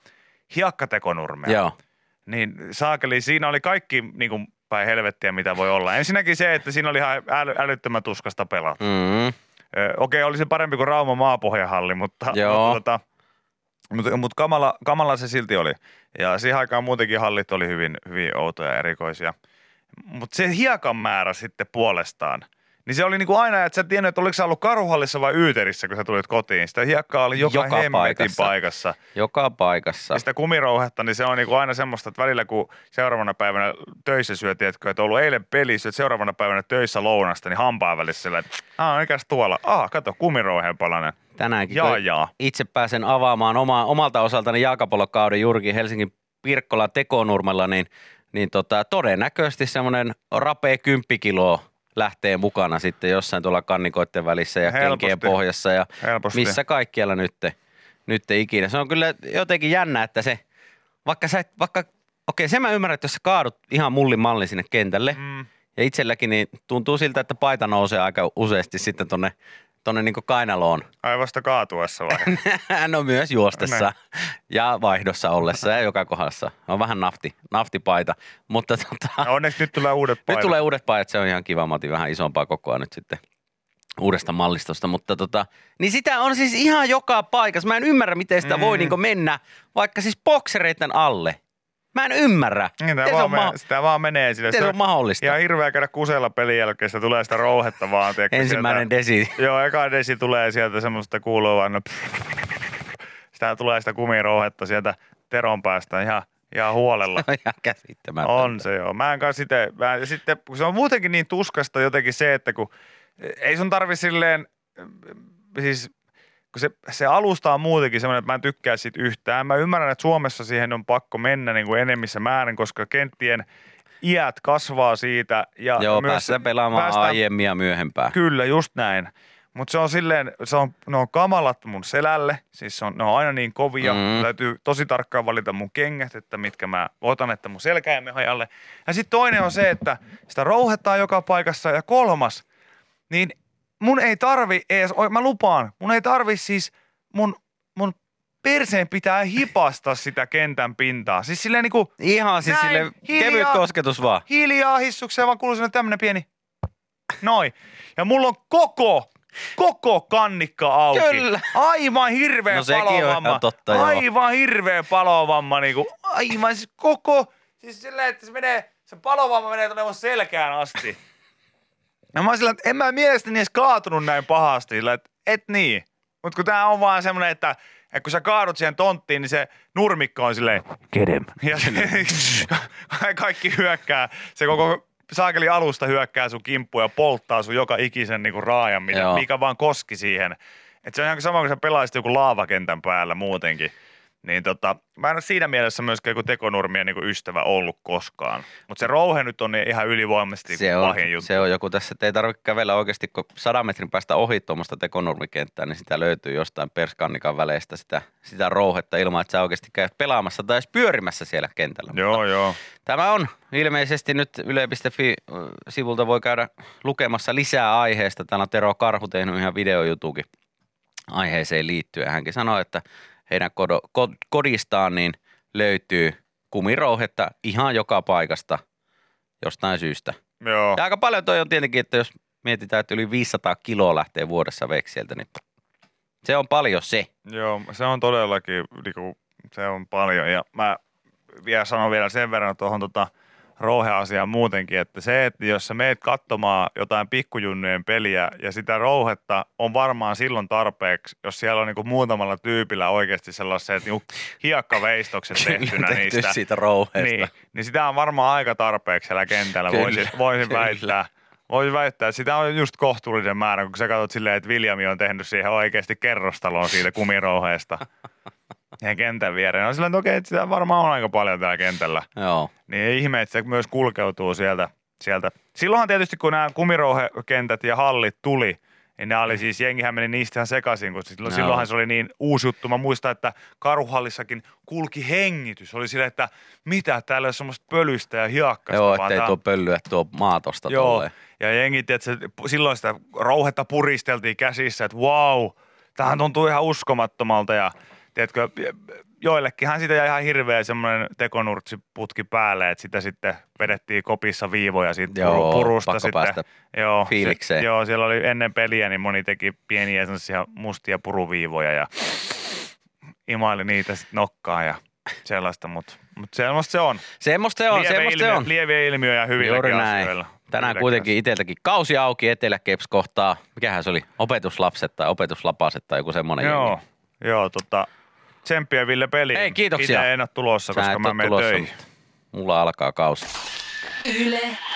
hiakkatekonurmea. Joo. Niin saakeli, siinä oli kaikki niin kuin, päin helvettiä, mitä voi olla. Ensinnäkin se, että siinä oli ihan äly, älyttömän tuskasta pelata. Mm. Ö, Okei, oli se parempi kuin Rauma maapohjahalli, mutta, Joo. mutta, tota, mutta, mutta kamala, kamala, se silti oli. Ja siihen aikaan muutenkin hallit oli hyvin, hyvin outoja ja erikoisia. Mutta se hiekan määrä sitten puolestaan, niin se oli niinku aina, että sä et tiennyt, että oliko sä ollut karuhallissa vai yyterissä, kun sä tulit kotiin. Sitä hiekkaa oli joka, Joka hemmetin paikassa. paikassa. Joka paikassa. Ja sitä kumirouhetta, niin se on niinku aina semmoista, että välillä kun seuraavana päivänä töissä syö, tiedätkö, että ollut eilen peli, syöt seuraavana päivänä töissä lounasta, niin hampaan välissä sillä, että aah, mikäs tuolla? Ah, kato, kumirouheen palanen. Tänäänkin, Jaa, jaa. itse pääsen avaamaan oma, omalta osaltani jalkapallokauden juurikin Helsingin Pirkkolan tekonurmella, niin, niin tota, todennäköisesti semmoinen rapea kymppikilo lähtee mukana sitten jossain tuolla kannikoiden välissä ja Helposti. kenkien pohjassa ja Helposti. missä kaikkialla nyt, nyt ikinä. Se on kyllä jotenkin jännä, että se, vaikka sä et, vaikka, okei sen mä ymmärrän, että jos sä kaadut ihan mullin malli sinne kentälle, Mm. ja itselläkin niin tuntuu siltä, että paita nousee aika useasti sitten tonne, tonne niin kainaloon. Ai vasta kaatuessa vai? no myös juostessa ja vaihdossa ollessa ja joka kohdassa. On vähän nafti, naftipaita, mutta tota, No onneksi nyt tulee uudet nyt paidat. tulee uudet paidat, se on ihan kiva. Mä otin vähän isompaa kokoa nyt sitten uudesta mallistosta, mutta tota, niin sitä on siis ihan joka paikassa. Mä en ymmärrä, miten sitä mm. voi niinku mennä, vaikka siis boksereiden alle. Mä en ymmärrä. Niin, tämä se vaan, on, ma- sitä vaan menee sille. se on mahdollista? Ihan hirveä käydä kusella pelin jälkeen, sitä tulee sitä rouhetta vaan. Tiedätkö, Ensimmäinen sieltä, desi. Joo, eka desi tulee sieltä semmoista kuuluu vaan, no, sitä tulee sitä kumirouhetta sieltä teron päästä. Ihan, ja huolella. Ihan käsittämätöntä. On se joo. Mä en kanssa itse, mä, ja sitten kun se on muutenkin niin tuskasta jotenkin se, että kun ei sun tarvi silleen, siis kun se, se alusta on muutenkin semmoinen, että mä en tykkää siitä yhtään. Mä ymmärrän, että Suomessa siihen on pakko mennä niin kuin enemmissä määrin, koska kenttien iät kasvaa siitä. Ja Joo, myös päästään pelaamaan päästään- aiemmin ja myöhempään. Kyllä, just näin. Mutta se on silleen, se on, ne on kamalat mun selälle, siis se on, ne on aina niin kovia. Mm. Täytyy tosi tarkkaan valita mun kengät, että mitkä mä otan, että mun selkäimen hajalle. Ja sitten toinen on se, että sitä rouhetaan joka paikassa. Ja kolmas, niin mun ei tarvi edes, oi, mä lupaan, mun ei tarvi siis mun, mun perseen pitää hipasta sitä kentän pintaa. Siis silleen niinku Ihan siis Näin, sille hiljaa. kevyt kosketus vaan. hiljaa hissukseen, vaan kuuluu sinne tämmönen pieni noin. Ja mulla on koko, koko kannikka auki. Kyllä. Aivan hirveä No palovamma. totta, joo. aivan hirveä palovamma. Niinku, aivan siis koko, siis silleen, että se menee, se palovamma menee tuonne mun selkään asti. Ja mä oon sillä, että en mä mielestäni edes kaatunut näin pahasti, sillä, että et niin. Mutta kun tää on vaan semmonen, että, että kun sä kaadut siihen tonttiin, niin se nurmikko on silleen, Kedem. ja kaikki hyökkää, se koko saakeli alusta hyökkää sun kimppuun ja polttaa sun joka ikisen niinku raajan, mikä, mikä vaan koski siihen. Et se on ihan sama kuin sä pelaisit joku laavakentän päällä muutenkin. Niin tota, mä en ole siinä mielessä myöskään joku tekonurmien niinku ystävä ollut koskaan. Mutta se rouhe nyt on ihan ylivoimaisesti Se on, pahin juttu. se on joku tässä, että ei tarvitse kävellä oikeasti, kun sadan metrin päästä ohi tuommoista tekonurmikenttää, niin sitä löytyy jostain perskannikan väleistä sitä, sitä rouhetta ilman, että sä oikeasti käyt pelaamassa tai edes pyörimässä siellä kentällä. Joo, joo. Tämä on ilmeisesti nyt yle.fi-sivulta voi käydä lukemassa lisää aiheesta. Täällä on Tero Karhu tehnyt ihan videojutukin aiheeseen liittyen. Hänkin sanoi, että heidän kodo, ko- kodistaan niin löytyy kumirouhetta ihan joka paikasta jostain syystä. joo. Ja aika paljon toi on tietenkin, että jos mietitään, että yli 500 kiloa lähtee vuodessa veksieltä, niin se on paljon se. Joo, se on todellakin, niinku, se on paljon. Ja mä vielä sanon vielä sen verran tuohon tota, rouheasiaan muutenkin, että se, että jos sä meet katsomaan jotain pikkujunnujen peliä ja sitä rouhetta on varmaan silloin tarpeeksi, jos siellä on niinku muutamalla tyypillä oikeasti sellaiset niinku hiekkaveistokset tehtynä Tehty niistä. siitä rouheesta. Niin, niin sitä on varmaan aika tarpeeksi siellä kentällä, Kyllä, voisin, voisin kyllä. väittää. Voisin väittää, että sitä on just kohtuullisen määrä, kun sä katsot silleen, että Viljami on tehnyt siihen oikeasti kerrostalon siitä kumirouheesta. Ja kentän viereen. No sillä että okei, että sitä varmaan on aika paljon täällä kentällä. Joo. Niin ei ihme, että se myös kulkeutuu sieltä. sieltä. Silloinhan tietysti, kun nämä kumirouhekentät ja hallit tuli, niin nämä oli siis, jengihän meni niistä ihan sekaisin, koska silloin, Joo. silloinhan se oli niin uusi juttu. Mä muistan, että karuhallissakin kulki hengitys. Oli silleen, että mitä, täällä on semmoista pölystä ja hiakkasta. Joo, vaan ettei on- tuo pöllyä tuo maatosta Joo, tolleen. ja jengi, että silloin sitä rouhetta puristeltiin käsissä, että wow, tähän tuntuu ihan uskomattomalta ja tiedätkö, joillekinhan siitä jäi ihan hirveä semmoinen tekonurtsiputki päälle, että sitä sitten vedettiin kopissa viivoja siitä Joo, puru, purusta sitten. päästä joo, fiilikseen. Se, joo, siellä oli ennen peliä, niin moni teki pieniä semmoisia mustia puruviivoja ja imaili niitä sitten nokkaan ja sellaista, mutta mut semmoista se on. Semmosta se on, Lieviä semmosta se ilmiö- on. Lieviä ilmiöjä hyvilläkin asioilla. Tänään kuitenkin itseltäkin kausi auki Etelä-Keps kohtaa. Mikähän se oli? Opetuslapset tai opetuslapaset tai joku semmoinen Joo, jengi. joo tota, tsemppiä Ville peliin. Hei, kiitoksia. Itse en ole tulossa, Sä koska mä menen töihin. mutta Mulla alkaa kausi. Yle.